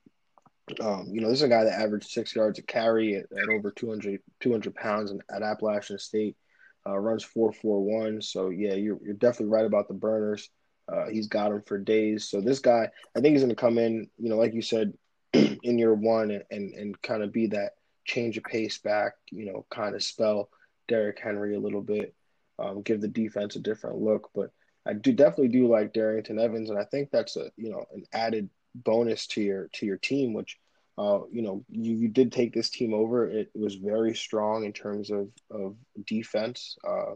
um, you know, this is a guy that averaged six yards a carry at, at over 200, 200 pounds at Appalachian State. Uh, runs four four one. So yeah, you're you're definitely right about the burners. Uh, he's got them for days. So this guy, I think he's going to come in. You know, like you said, in year one and and, and kind of be that change of pace back. You know, kind of spell Derrick Henry a little bit, um, give the defense a different look. But I do definitely do like Darrynton Evans, and I think that's a you know an added bonus to your to your team, which uh, you know you, you did take this team over. It was very strong in terms of of defense. Uh,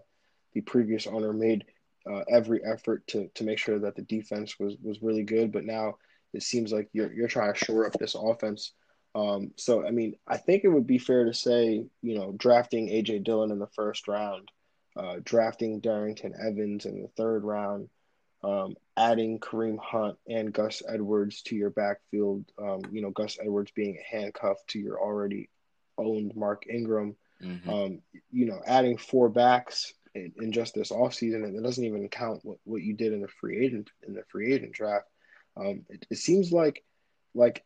the previous owner made uh, every effort to to make sure that the defense was was really good, but now it seems like you're you're trying to shore up this offense. Um, so I mean, I think it would be fair to say, you know, drafting AJ Dillon in the first round, uh, drafting Darrynton Evans in the third round, um, adding Kareem Hunt and Gus Edwards to your backfield, um, you know, Gus Edwards being a handcuff to your already owned Mark Ingram, mm-hmm. um, you know, adding four backs in, in, just this offseason, and it doesn't even count what, what you did in the free agent in the free agent draft. Um, it, it seems like like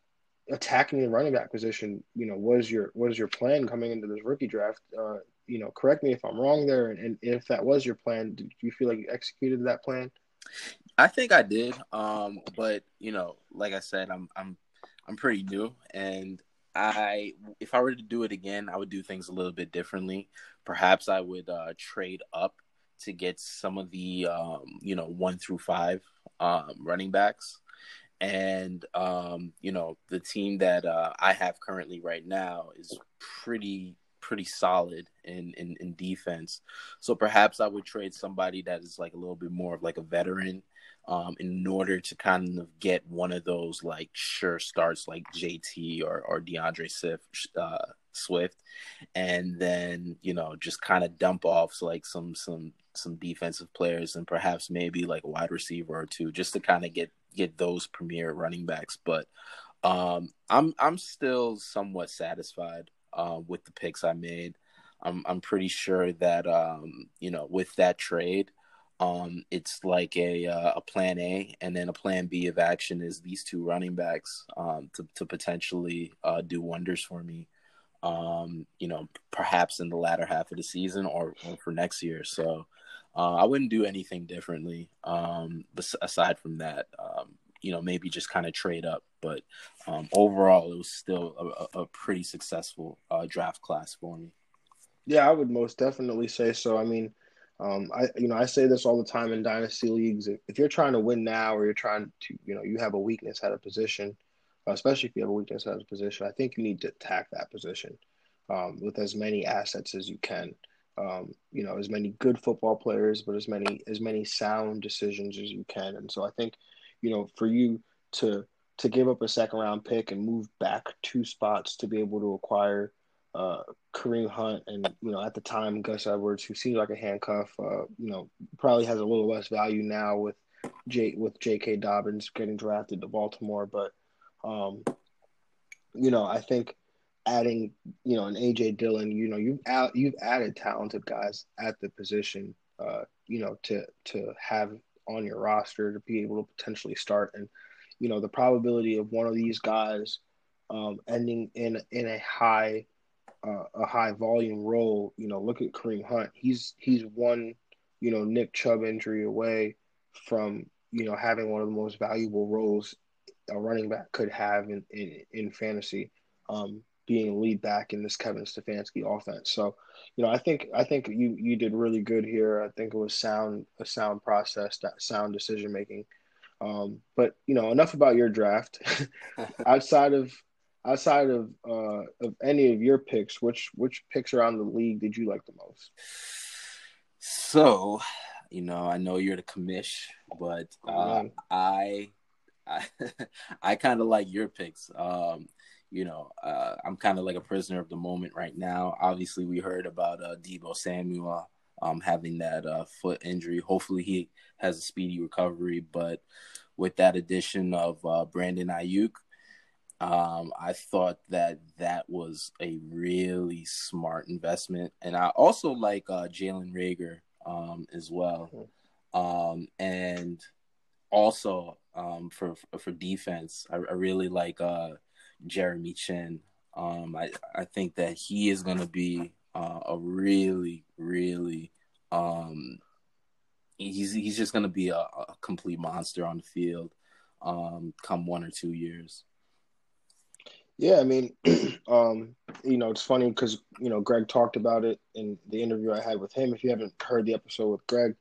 attacking the running back position, you know, was your was your plan coming into this rookie draft? Uh, you know, correct me if I'm wrong there, and, and if that was your plan, do you feel like you executed that plan? I think I did. Um, but you know, like I said, I'm I'm I'm pretty new, and I if I were to do it again, I would do things a little bit differently. Perhaps I would uh, trade up to get some of the um, you know one through five um, running backs, and um, you know the team that uh, I have currently right now is pretty pretty solid in, in in defense. So perhaps I would trade somebody that is like a little bit more of like a veteran um, in order to kind of get one of those like sure starts like JT or or D'Andre Swift, uh, Swift, and then you know just kind of dump off like some some some defensive players and perhaps maybe like a wide receiver or two just to kind of get get those premier running backs. But um, I'm I'm still somewhat satisfied uh, with the picks I made. I'm I'm pretty sure that um, you know with that trade um, it's like a uh, a plan A, and then a plan B of action is these two running backs um, to to potentially uh, do wonders for me. Um, you know, perhaps in the latter half of the season or, or for next year. So uh, I wouldn't do anything differently. Um, aside from that, um, you know, maybe just kind of trade up. But um, overall, it was still a, a pretty successful uh, draft class for me. Yeah, I would most definitely say so. I mean, um, I you know I say this all the time in dynasty leagues. If you're trying to win now, or you're trying to you know you have a weakness at a position, especially if you have a weakness at a position, I think you need to attack that position um, with as many assets as you can. Um, you know, as many good football players, but as many as many sound decisions as you can. And so I think, you know, for you to to give up a second round pick and move back two spots to be able to acquire uh, Kareem Hunt and you know at the time Gus Edwards, who seems like a handcuff, uh, you know, probably has a little less value now with J with J.K. Dobbins getting drafted to Baltimore, but um, you know, I think adding, you know, an AJ Dillon, you know, you've out, you've added talented guys at the position, uh, you know, to to have on your roster to be able to potentially start, and you know, the probability of one of these guys um, ending in in a high uh, a high volume role, you know, look at Kareem Hunt. He's he's one, you know, Nick Chubb injury away from you know having one of the most valuable roles a running back could have in in, in fantasy, um, being lead back in this Kevin Stefanski offense. So, you know, I think I think you you did really good here. I think it was sound a sound process, that sound decision making. Um, but you know, enough about your draft. outside of outside of uh, of any of your picks, which which picks around the league did you like the most? So, you know, I know you're the commish, but uh, I I, I kind of like your picks. Um, you know, uh, I'm kind of like a prisoner of the moment right now. Obviously, we heard about uh, Deebo Samuel um, having that uh, foot injury. Hopefully, he has a speedy recovery. But with that addition of uh, Brandon Aiyuk, um, I thought that that was a really smart investment, and I also like uh, Jalen Reagor um, as well. Hmm. Um, and also um, for for defense. I, I really like uh, Jeremy Chinn. Um, I I think that he is going to be uh, a really really um, he's he's just going to be a, a, complete monster on the field um, come one or two years. Yeah, I mean, um, you know, it's funny because you know Greg talked about it in the interview I had with him. If you haven't heard the episode with Greg,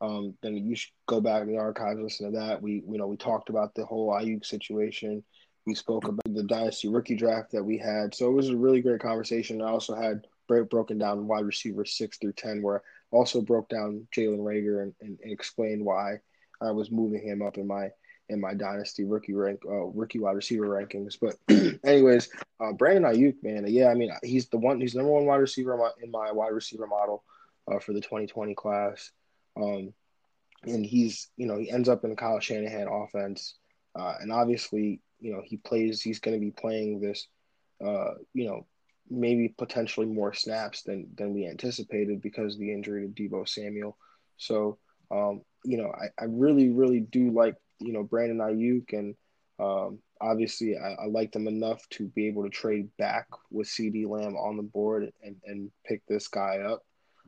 um, then you should go back in the archives, listen to that. We, you know, we talked about the whole Aiyuk situation. We spoke about the dynasty rookie draft that we had. So it was a really great conversation. I also had broken down wide receivers six through ten, where I also broke down Jalen Reagor and, and, and, explained why I was moving him up in my in my dynasty rookie rank, uh, rookie wide receiver rankings. But anyways, uh, Brandon Aiyuk, man, yeah, I mean, he's the one, he's number one wide receiver in my, in my wide receiver model uh, for the 2020 class. Um, and he's, you know, he ends up in Kyle Shanahan offense. Uh, and obviously, you know, he plays, he's going to be playing this, uh, you know, maybe potentially more snaps than, than we anticipated because of the injury to Deebo Samuel. So, um, you know, I, I really, really do like, you know, Brandon Aiyuk and, um, obviously I, I like them enough to be able to trade back with CeeDee Lamb on the board and, and pick this guy up.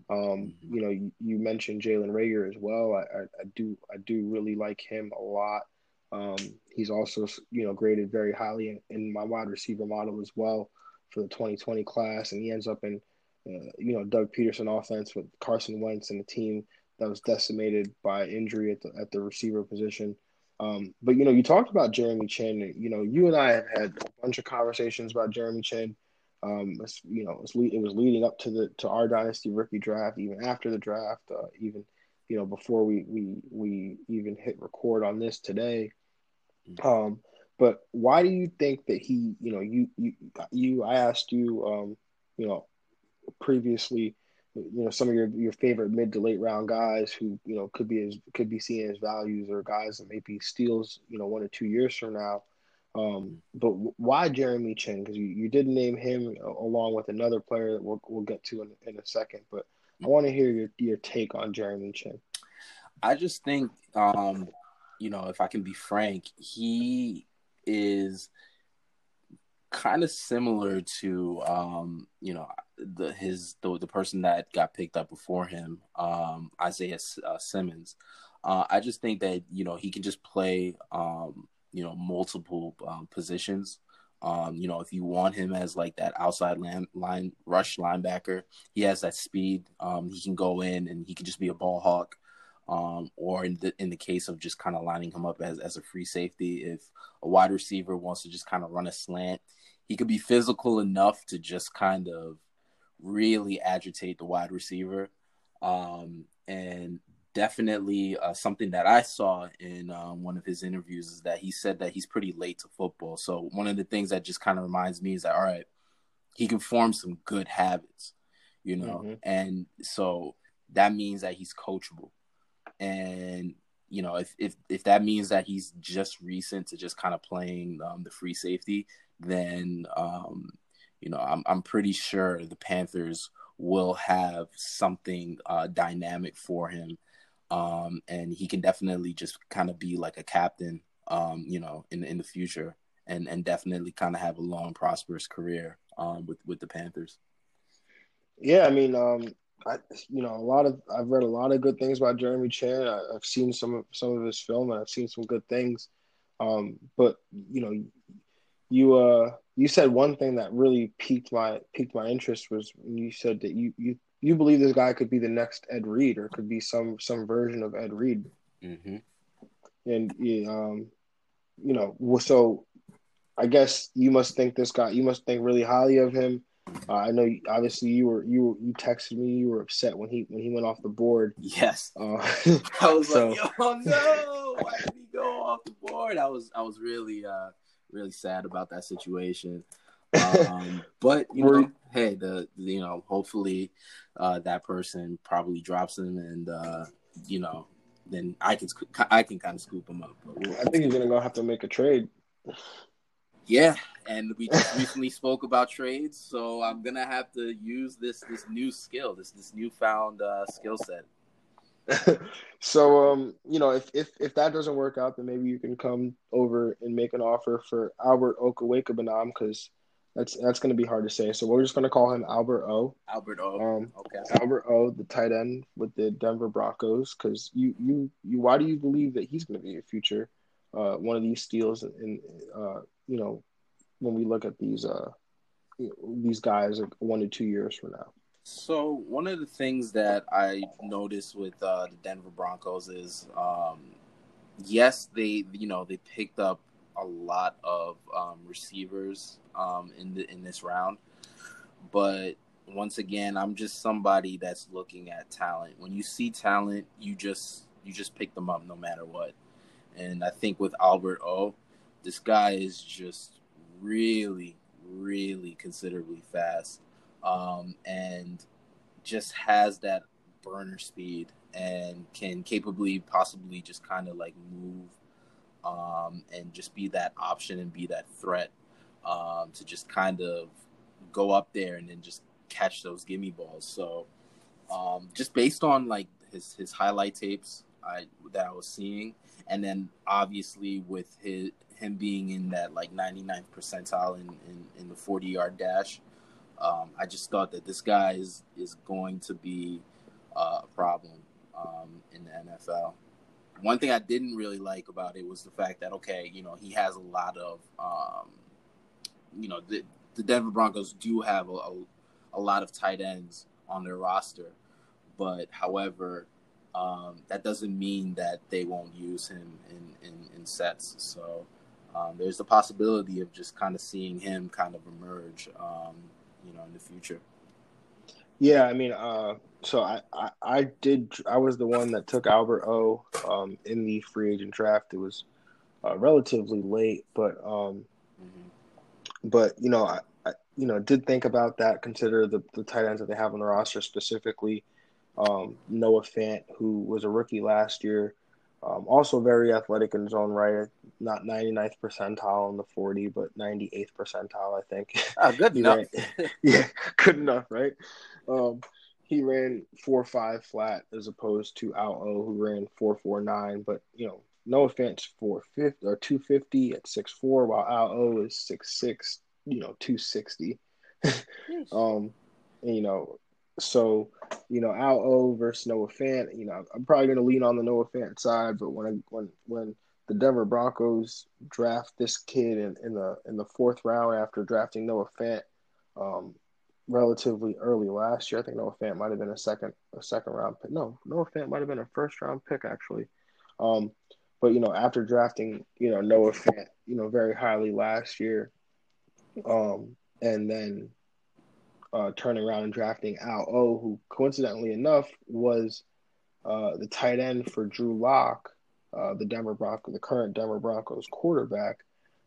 Um, mm-hmm. you know, you, you mentioned Jalen Reagor as well. I, I, I, do I do really like him a lot. Um, he's also you know graded very highly in, in, my wide receiver model as well for the 2020 class, and he ends up in uh, you know Doug Pederson offense with Carson Wentz and a team that was decimated by injury at the at the receiver position. Um, but you know, you talked about Jeremy Chinn. You know, you and I have had a bunch of conversations about Jeremy Chinn. Um, you know, it was, it was, leading up to the to our dynasty rookie draft, even after the draft, uh, even you know before we we we even hit record on this today. Um, but why do you think that he, you know, you you you I asked you, um, you know, previously, you know, some of your your favorite mid to late round guys who you know could be as could be seen as values or guys that maybe steals, you know, one or two years from now. Um, but why Jeremy Chinn? Because you, you did name him along with another player that we'll, we'll get to in, in a second. But I want to hear your, your take on Jeremy Chinn. I just think, um, you know, if I can be frank, he is kind of similar to, um, you know, the his the, the person that got picked up before him, um, Isaiah uh, Simmons. Uh, I just think that you know he can just play um, you know multiple um, positions. Um, you know, if you want him as like that outside line, line rush linebacker, he has that speed. Um, he can go in and he can just be a ball hawk. Um, or in the in the case of just kind of lining him up as, as a free safety, if a wide receiver wants to just kind of run a slant, he could be physical enough to just kind of really agitate the wide receiver. Um, and definitely uh, something that I saw in um, one of his interviews is that he said that he's pretty late to football. So one of the things that just kind of reminds me is that all right, he can form some good habits, you know, mm-hmm. and so that means that he's coachable, and you know if if if that means that he's just recent to just kind of playing um, the free safety, then um, you know I'm I'm pretty sure the Panthers will have something uh, dynamic for him um, and he can definitely just kind of be like a captain, um, you know, in in the future, and and definitely kind of have a long, prosperous career um, with with the Panthers. Yeah, I mean, um, I you know a lot of I've read a lot of good things about Jeremy Chinn. I, have seen some of some of his film, and I've seen some good things. Um, but you know, you uh you said one thing that really piqued my piqued my interest was when you said that you you you believe this guy could be the next Ed Reed or could be some some version of Ed Reed. Mm-hmm. And um, you know, so I guess you must think this guy. You must think really highly of him. Uh, I know, obviously, you were you you texted me. You were upset when he when he went off the board. Yes, uh, I was so. like, "Oh no, why did he go off the board?" I was I was really uh really sad about that situation. Um, but you know, hey, the you know, hopefully, uh, that person probably drops him, and uh, you know, then I can I can kind of scoop him up. We'll, I think he's gonna go have to make a trade. Yeah, and we just recently spoke about trades, so I'm gonna have to use this this new skill, this this newfound uh, skill set. so um, you know, if, if if that doesn't work out, then maybe you can come over and make an offer for Albert Okwuegbunam because that's that's going to be hard to say. So we're just going to call him Albert O. Albert O. Um, okay. Albert O, the tight end with the Denver Broncos, because you you you why do you believe that he's going to be a future uh, one of these steals? And uh, you know, when we look at these uh, these guys like one to two years from now. So one of the things that I noticed with uh, the Denver Broncos is, um, yes, they you know they picked up a lot of um, receivers um, in the in this round, but once again, I'm just somebody that's looking at talent. When you see talent, you just you just pick them up no matter what. And I think with Albert O, this guy is just really, really considerably fast, um, and just has that burner speed and can capably possibly just kind of like move um, and just be that option and be that threat um, to just kind of go up there and then just catch those gimme balls. So um, just based on like his his highlight tapes I that I was seeing, and then obviously with his him being in that like 99th percentile in, in, in the 40 yard dash, um, I just thought that this guy is is going to be uh, a problem um, in the NFL one thing I didn't really like about it was the fact that okay, you know, he has a lot of, um, you know, the, the Denver Broncos do have a, a, a, lot of tight ends on their roster, but however, um, that doesn't mean that they won't use him in in, in sets. So um, there's the possibility of just kind of seeing him kind of emerge, um, you know, in the future. Yeah, I mean, uh, so I, I, I did I was the one that took Albert O um, in the free agent draft. It was uh, relatively late, but um, mm-hmm. but you know I, I, you know did think about that. Consider the the tight ends that they have on the roster specifically. Um, Noah Fant, who was a rookie last year, um, also very athletic in his own right. Not 99th percentile in the 40, but 98th percentile, I think. Ah, good enough. yeah, good enough, right? Um, he ran four five flat as opposed to Al O who ran four four nine. But you know, no offense, four fifty or two fifty at six four, while Al O is six six, you know, two sixty. um, and, you know, so you know, Al O versus Noah Fant. You know, I'm probably going to lean on the Noah Fant side, but when I, when when the Denver Broncos draft this kid in, in the in the fourth round after drafting Noah Fant um, relatively early last year. I think Noah Fant might have been a second a second round pick. No, Noah Fant might have been a first round pick actually. Um, but you know, after drafting you know Noah Fant you know very highly last year, um, and then uh, turning around and drafting Al O, who coincidentally enough was uh, the tight end for Drew Lock, uh, the Denver Broncos, the current Denver Broncos quarterback,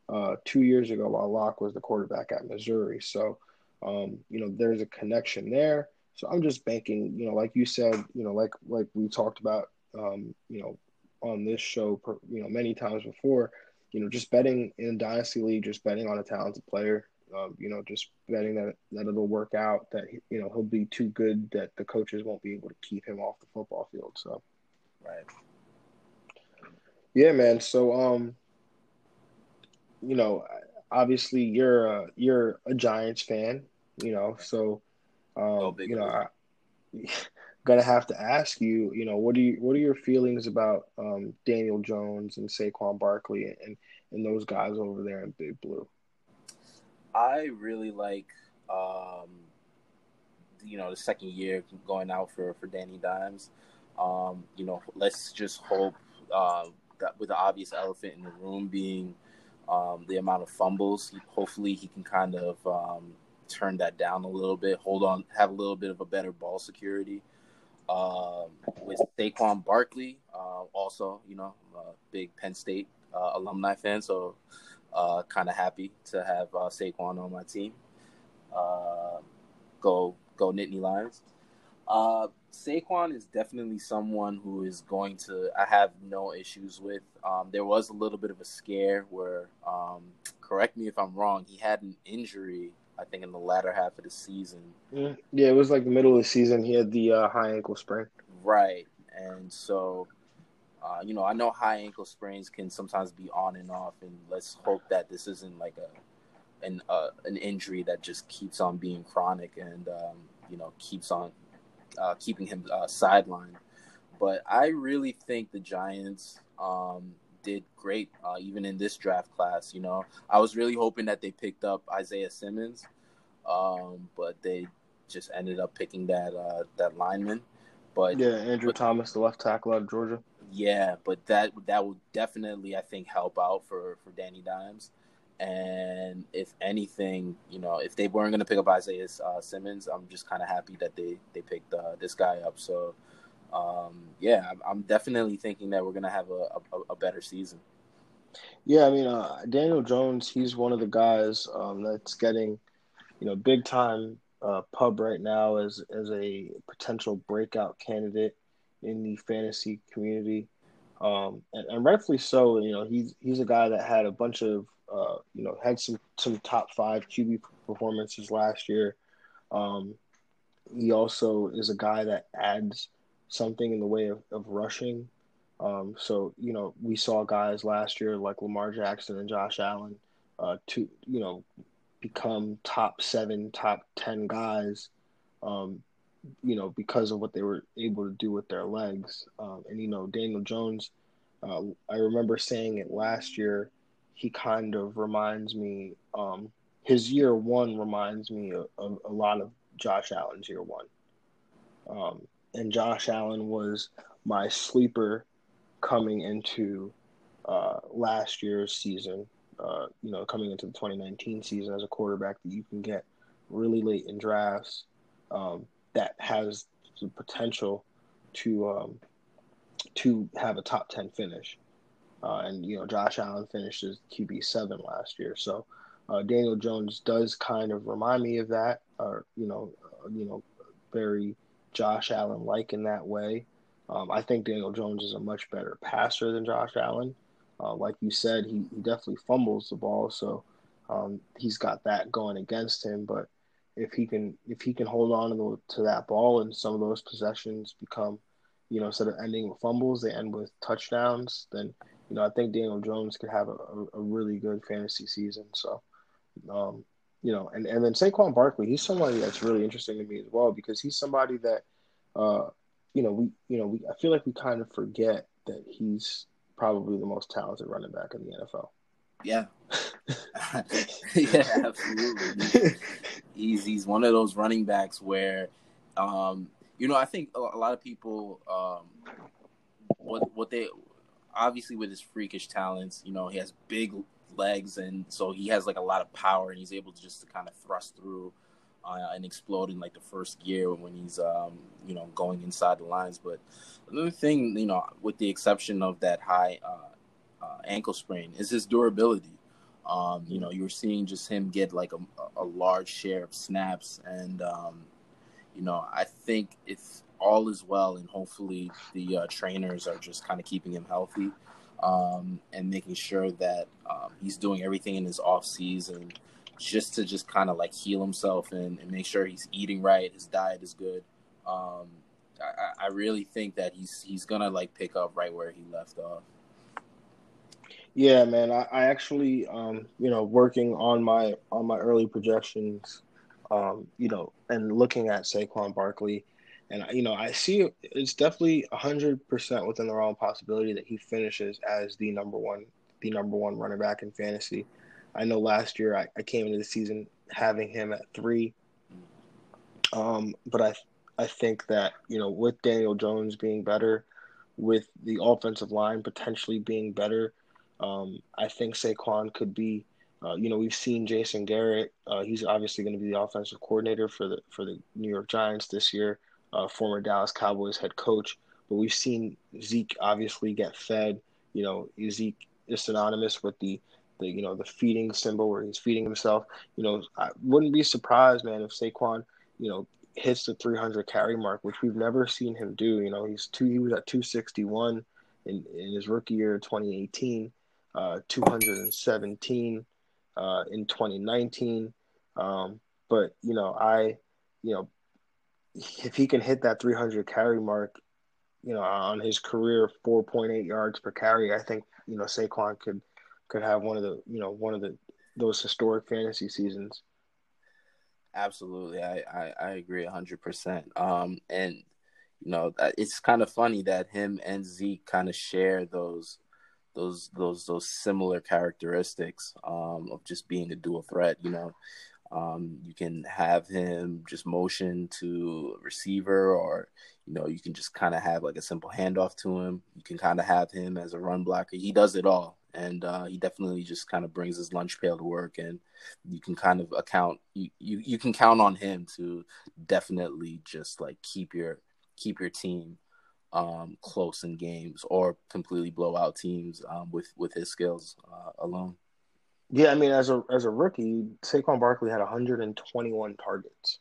uh, two years ago while Lock was the quarterback at Missouri. So, um, you know, there's a connection there. So I'm just banking, you know, like you said, you know, like like we talked about, um, you know, on this show, you know, many times before, you know, just betting in dynasty league, just betting on a talented player, you know, just betting that that it'll work out, that you know he'll be too good that the coaches won't be able to keep him off the football field. So, right. Yeah, man. So, um, you know, obviously you're a, you're a Giants fan, you know, so, um, oh, you know, I, gonna have to ask you, you know, what are you what are your feelings about um, Daniel Jones and Saquon Barkley and and those guys over there in Big Blue? I really like, um, you know, the second year going out for for Danny Dimes. Um, you know, let's just hope uh, that with the obvious elephant in the room being um, the amount of fumbles, hopefully he can kind of um, turn that down a little bit, hold on, have a little bit of a better ball security. Um, with Saquon Barkley, uh, also, you know, I'm a big Penn State uh, alumni fan, so uh, kind of happy to have uh, Saquon on my team. Uh, go go Nittany Lions. Uh, Saquon is definitely someone who is going to I have no issues with. Um, there was a little bit of a scare where, um, correct me if I'm wrong, he had an injury. I think in the latter half of the season. Yeah, it was like the middle of the season. He had the uh, high ankle sprain. Right, and so uh, you know, I know high ankle sprains can sometimes be on and off, and let's hope that this isn't like a an uh, an injury that just keeps on being chronic and um, you know keeps on uh, keeping him uh, sidelined. But I really think the Giants um, did great, uh, even in this draft class. You know, I was really hoping that they picked up Isaiah Simmons, um, but they just ended up picking that uh, that lineman. But yeah, Andrew but, Thomas, the left tackle out of Georgia. Yeah, but that that would definitely I think help out for for Danny Dimes. And if anything, you know, if they weren't going to pick up Isaiah uh, Simmons, I'm just kind of happy that they they picked uh, this guy up. So, um, yeah, I'm, I'm, definitely thinking that we're going to have a, a, a, better season. Yeah, I mean, uh, Daniel Jones, he's one of the guys um, that's getting, you know, big time uh, pub right now as as a potential breakout candidate in the fantasy community, um, and, and, rightfully so. You know, he's he's a guy that had a bunch of uh, you know had some some top five QB performances last year. Um, he also is a guy that adds something in the way of, of rushing. Um, so you know, we saw guys last year like Lamar Jackson and Josh Allen, uh, to you know, become top seven, top ten guys um, you know, because of what they were able to do with their legs. Um, and, you know, Daniel Jones, uh, I remember saying it last year, he kind of reminds me, um, his year one reminds me of, a lot of Josh Allen's year one. Um, and Josh Allen was my sleeper coming into uh, last year's season, uh, you know, coming into the 2019 season as a quarterback that you can get really late in drafts. Um, that has the potential to um, to have a top ten finish. Uh, and you know, Josh Allen finished as QB seven last year, so uh, Daniel Jones does kind of remind me of that, or you know, uh, you know, very Josh Allen like in that way. Um, I think Daniel Jones is a much better passer than Josh Allen. Uh, like you said, he, he definitely fumbles the ball, so um, he's got that going against him. But if he can if he can hold on to, the, to that ball and some of those possessions become, you know, instead of ending with fumbles, they end with touchdowns, then you know I think Daniel Jones could have a, a, really good fantasy season. So, um, you know, and and then Saquon Barkley, he's somebody that's really interesting to me as well because he's somebody that, uh, you know, we you know we I feel like we kind of forget that he's probably the most talented running back in the NFL. Yeah, yeah, absolutely. He's he's one of those running backs where, um, you know, I think a, lot of people, um, what what they obviously with his freakish talents, you know, he has big legs, and so he has like a lot of power, and he's able to just to kind of thrust through uh, and explode in like the first gear when he's um, you know going inside the lines. But another thing, you know, with the exception of that high uh, uh, ankle sprain, is his durability. Um, you know, you were seeing just him get like a, a large share of snaps, and um, you know, I think if all is well, and hopefully the uh, trainers are just kind of keeping him healthy um, and making sure that um, he's doing everything in his off season just to just kind of like heal himself and, and, make sure he's eating right, his diet is good. Um, I, I really think that he's he's gonna like pick up right where he left off. Yeah, man. I, I actually, um, you know, working on my on my early projections, um, you know, and looking at Saquon Barkley, and you know, I see it's definitely hundred percent within the realm possibility that he finishes as the number one, the number one running back in fantasy. I know last year I, I came into the season having him at three, um, but I I think that you know with Daniel Jones being better, with the offensive line potentially being better, um, I think Saquon could be. Uh, you know, we've seen Jason Garrett. Uh, he's obviously going to be the offensive coordinator for the for the New York Giants this year. Uh, former Dallas Cowboys head coach. But we've seen Zeke obviously get fed. You know, Zeke is synonymous with the the you know the feeding symbol where he's feeding himself. You know, I wouldn't be surprised, man, if Saquon, you know, hits the 300 carry mark, which we've never seen him do. You know, he's two. He was at 261 in in his rookie year, 2018, uh, 217 uh, in 2019. Um, but you know, I, you know, if he can hit that 300 carry mark, you know, on his career 4.8 yards per carry, I think you know Saquon could could have one of the you know one of the those historic fantasy seasons. Absolutely, I I, I agree hundred percent. Um, and you know it's kind of funny that him and Zeke kind of share those those those those similar characteristics um, of just being a dual threat. You know, um, you can have him just motion to a receiver, or you know, you can just kind of have like a simple handoff to him. You can kind of have him as a run blocker. He does it all and uh, he definitely just kind of brings his lunch pail to work and you can kind of account you, you you can count on him to definitely just like keep your keep your team um, close in games or completely blow out teams um, with with his skills uh, alone. Yeah, I mean, as a as a rookie, Saquon Barkley had 121 targets.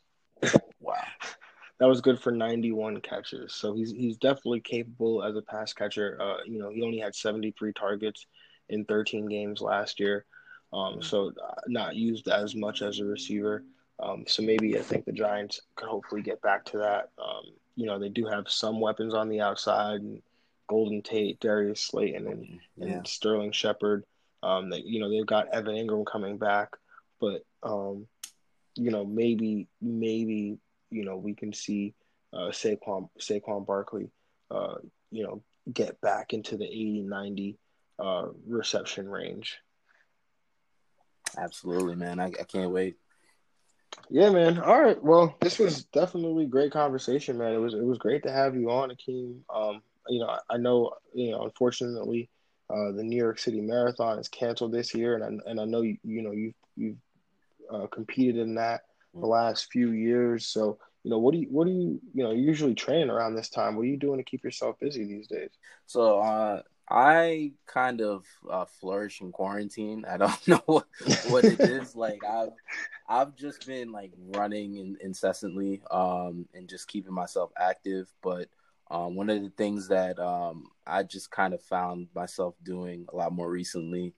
Wow, that was good for 91 catches. So he's he's definitely capable as a pass catcher. Uh, you know, he only had 73 targets in 13 games last year. Um, mm. so uh, not used as much as a receiver. Um, so maybe I think the Giants could hopefully get back to that. Um, you know, they do have some weapons on the outside, and Golden Tate, Darius Slayton, and, yeah. and Sterling Shepard. Um, that you know they've got Evan Engram coming back, but um, you know maybe maybe you know we can see uh, Saquon Saquon Barkley, uh, you know, get back into the 80, 90 uh, reception range. Absolutely, man. I, I can't wait. Yeah, man. All right. Well, this was definitely great conversation, man. It was it was great to have you on, Akeem. Um, you know, I, I know, you know, unfortunately, uh, the New York City Marathon is canceled this year, and I, and I know you, you know you've you've uh, competed in that the last few years. So, you know, what do you what do you you know usually train around this time? What are you doing to keep yourself busy these days? So, uh, I kind of uh, flourish in quarantine. I don't know what, what it is. Like I've I've just been like running in, incessantly um, and just keeping myself active. But um, one of the things that um, I just kind of found myself doing a lot more recently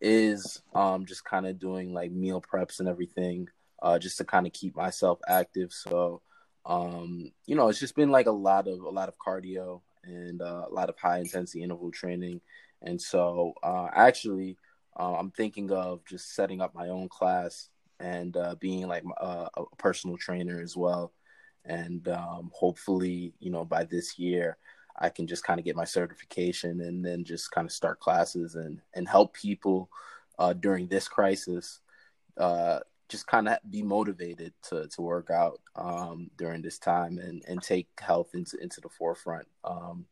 is um, just kind of doing like meal preps and everything, uh, just to kind of keep myself active. So um, you know, it's just been like a lot of a lot of cardio and uh, a lot of high intensity interval training. And so, uh, actually, uh, I'm thinking of just setting up my own class and uh, being like uh, a personal trainer as well. And um, hopefully, you know, by this year, I can just kind of get my certification and then just kind of start classes and and help people uh, during this crisis. Uh, just kind of be motivated to to work out um, during this time and and take health into into the forefront um,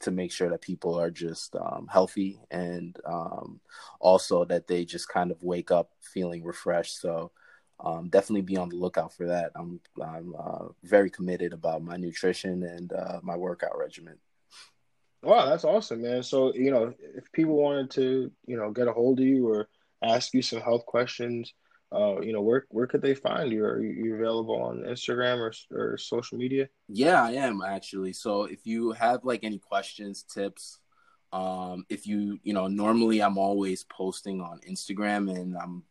to make sure that people are just um, healthy and um, also that they just kind of wake up feeling refreshed. So um, definitely be on the lookout for that. I'm I'm uh, very committed about my nutrition and uh, my workout regimen. Wow, that's awesome, man. So you know, if people wanted to, you know, get a hold of you or ask you some health questions, uh, you know, where where could they find you? Are you available on Instagram or or social media? Yeah, I am actually. So if you have like any questions, tips, um, if you you know, normally I'm always posting on Instagram and I'm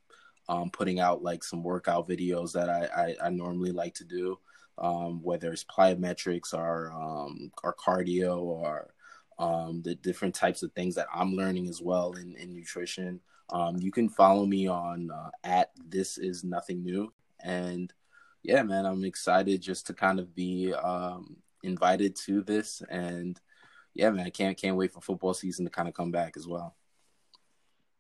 um, putting out like some workout videos that I I, I normally like to do, um, whether it's plyometrics or um, or cardio or um, the different types of things that I'm learning as well in, in nutrition. Um, you can follow me on uh, at this is nothing new, and yeah, man, I'm excited just to kind of be um, invited to this, and yeah, man, I can't can't wait for football season to kind of come back as well.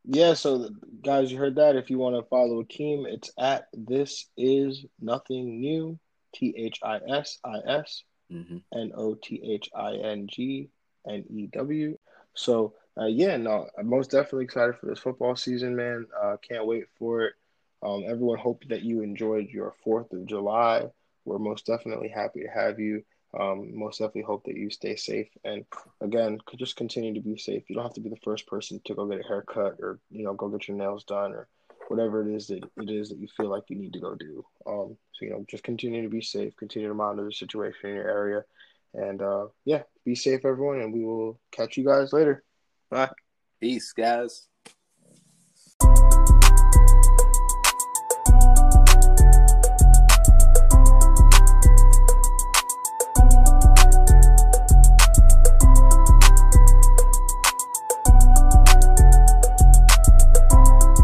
Yeah, so guys, you heard that. If you want to follow Akeem, it's at this is nothing new. T H I S I S Mm-hmm. N O T H I N G N E W. So uh, yeah, no, I'm most definitely excited for this football season, man. Uh, can't wait for it. Um, everyone, hope that you enjoyed your Fourth of July. We're most definitely happy to have you. Um, most definitely hope that you stay safe and again, just continue to be safe. You don't have to be the first person to go get a haircut or you know go get your nails done or whatever it is that it is that you feel like you need to go do. Um, so you know, just continue to be safe. Continue to monitor the situation in your area, and uh, yeah, be safe, everyone. And we will catch you guys later. Bye. Peace, guys.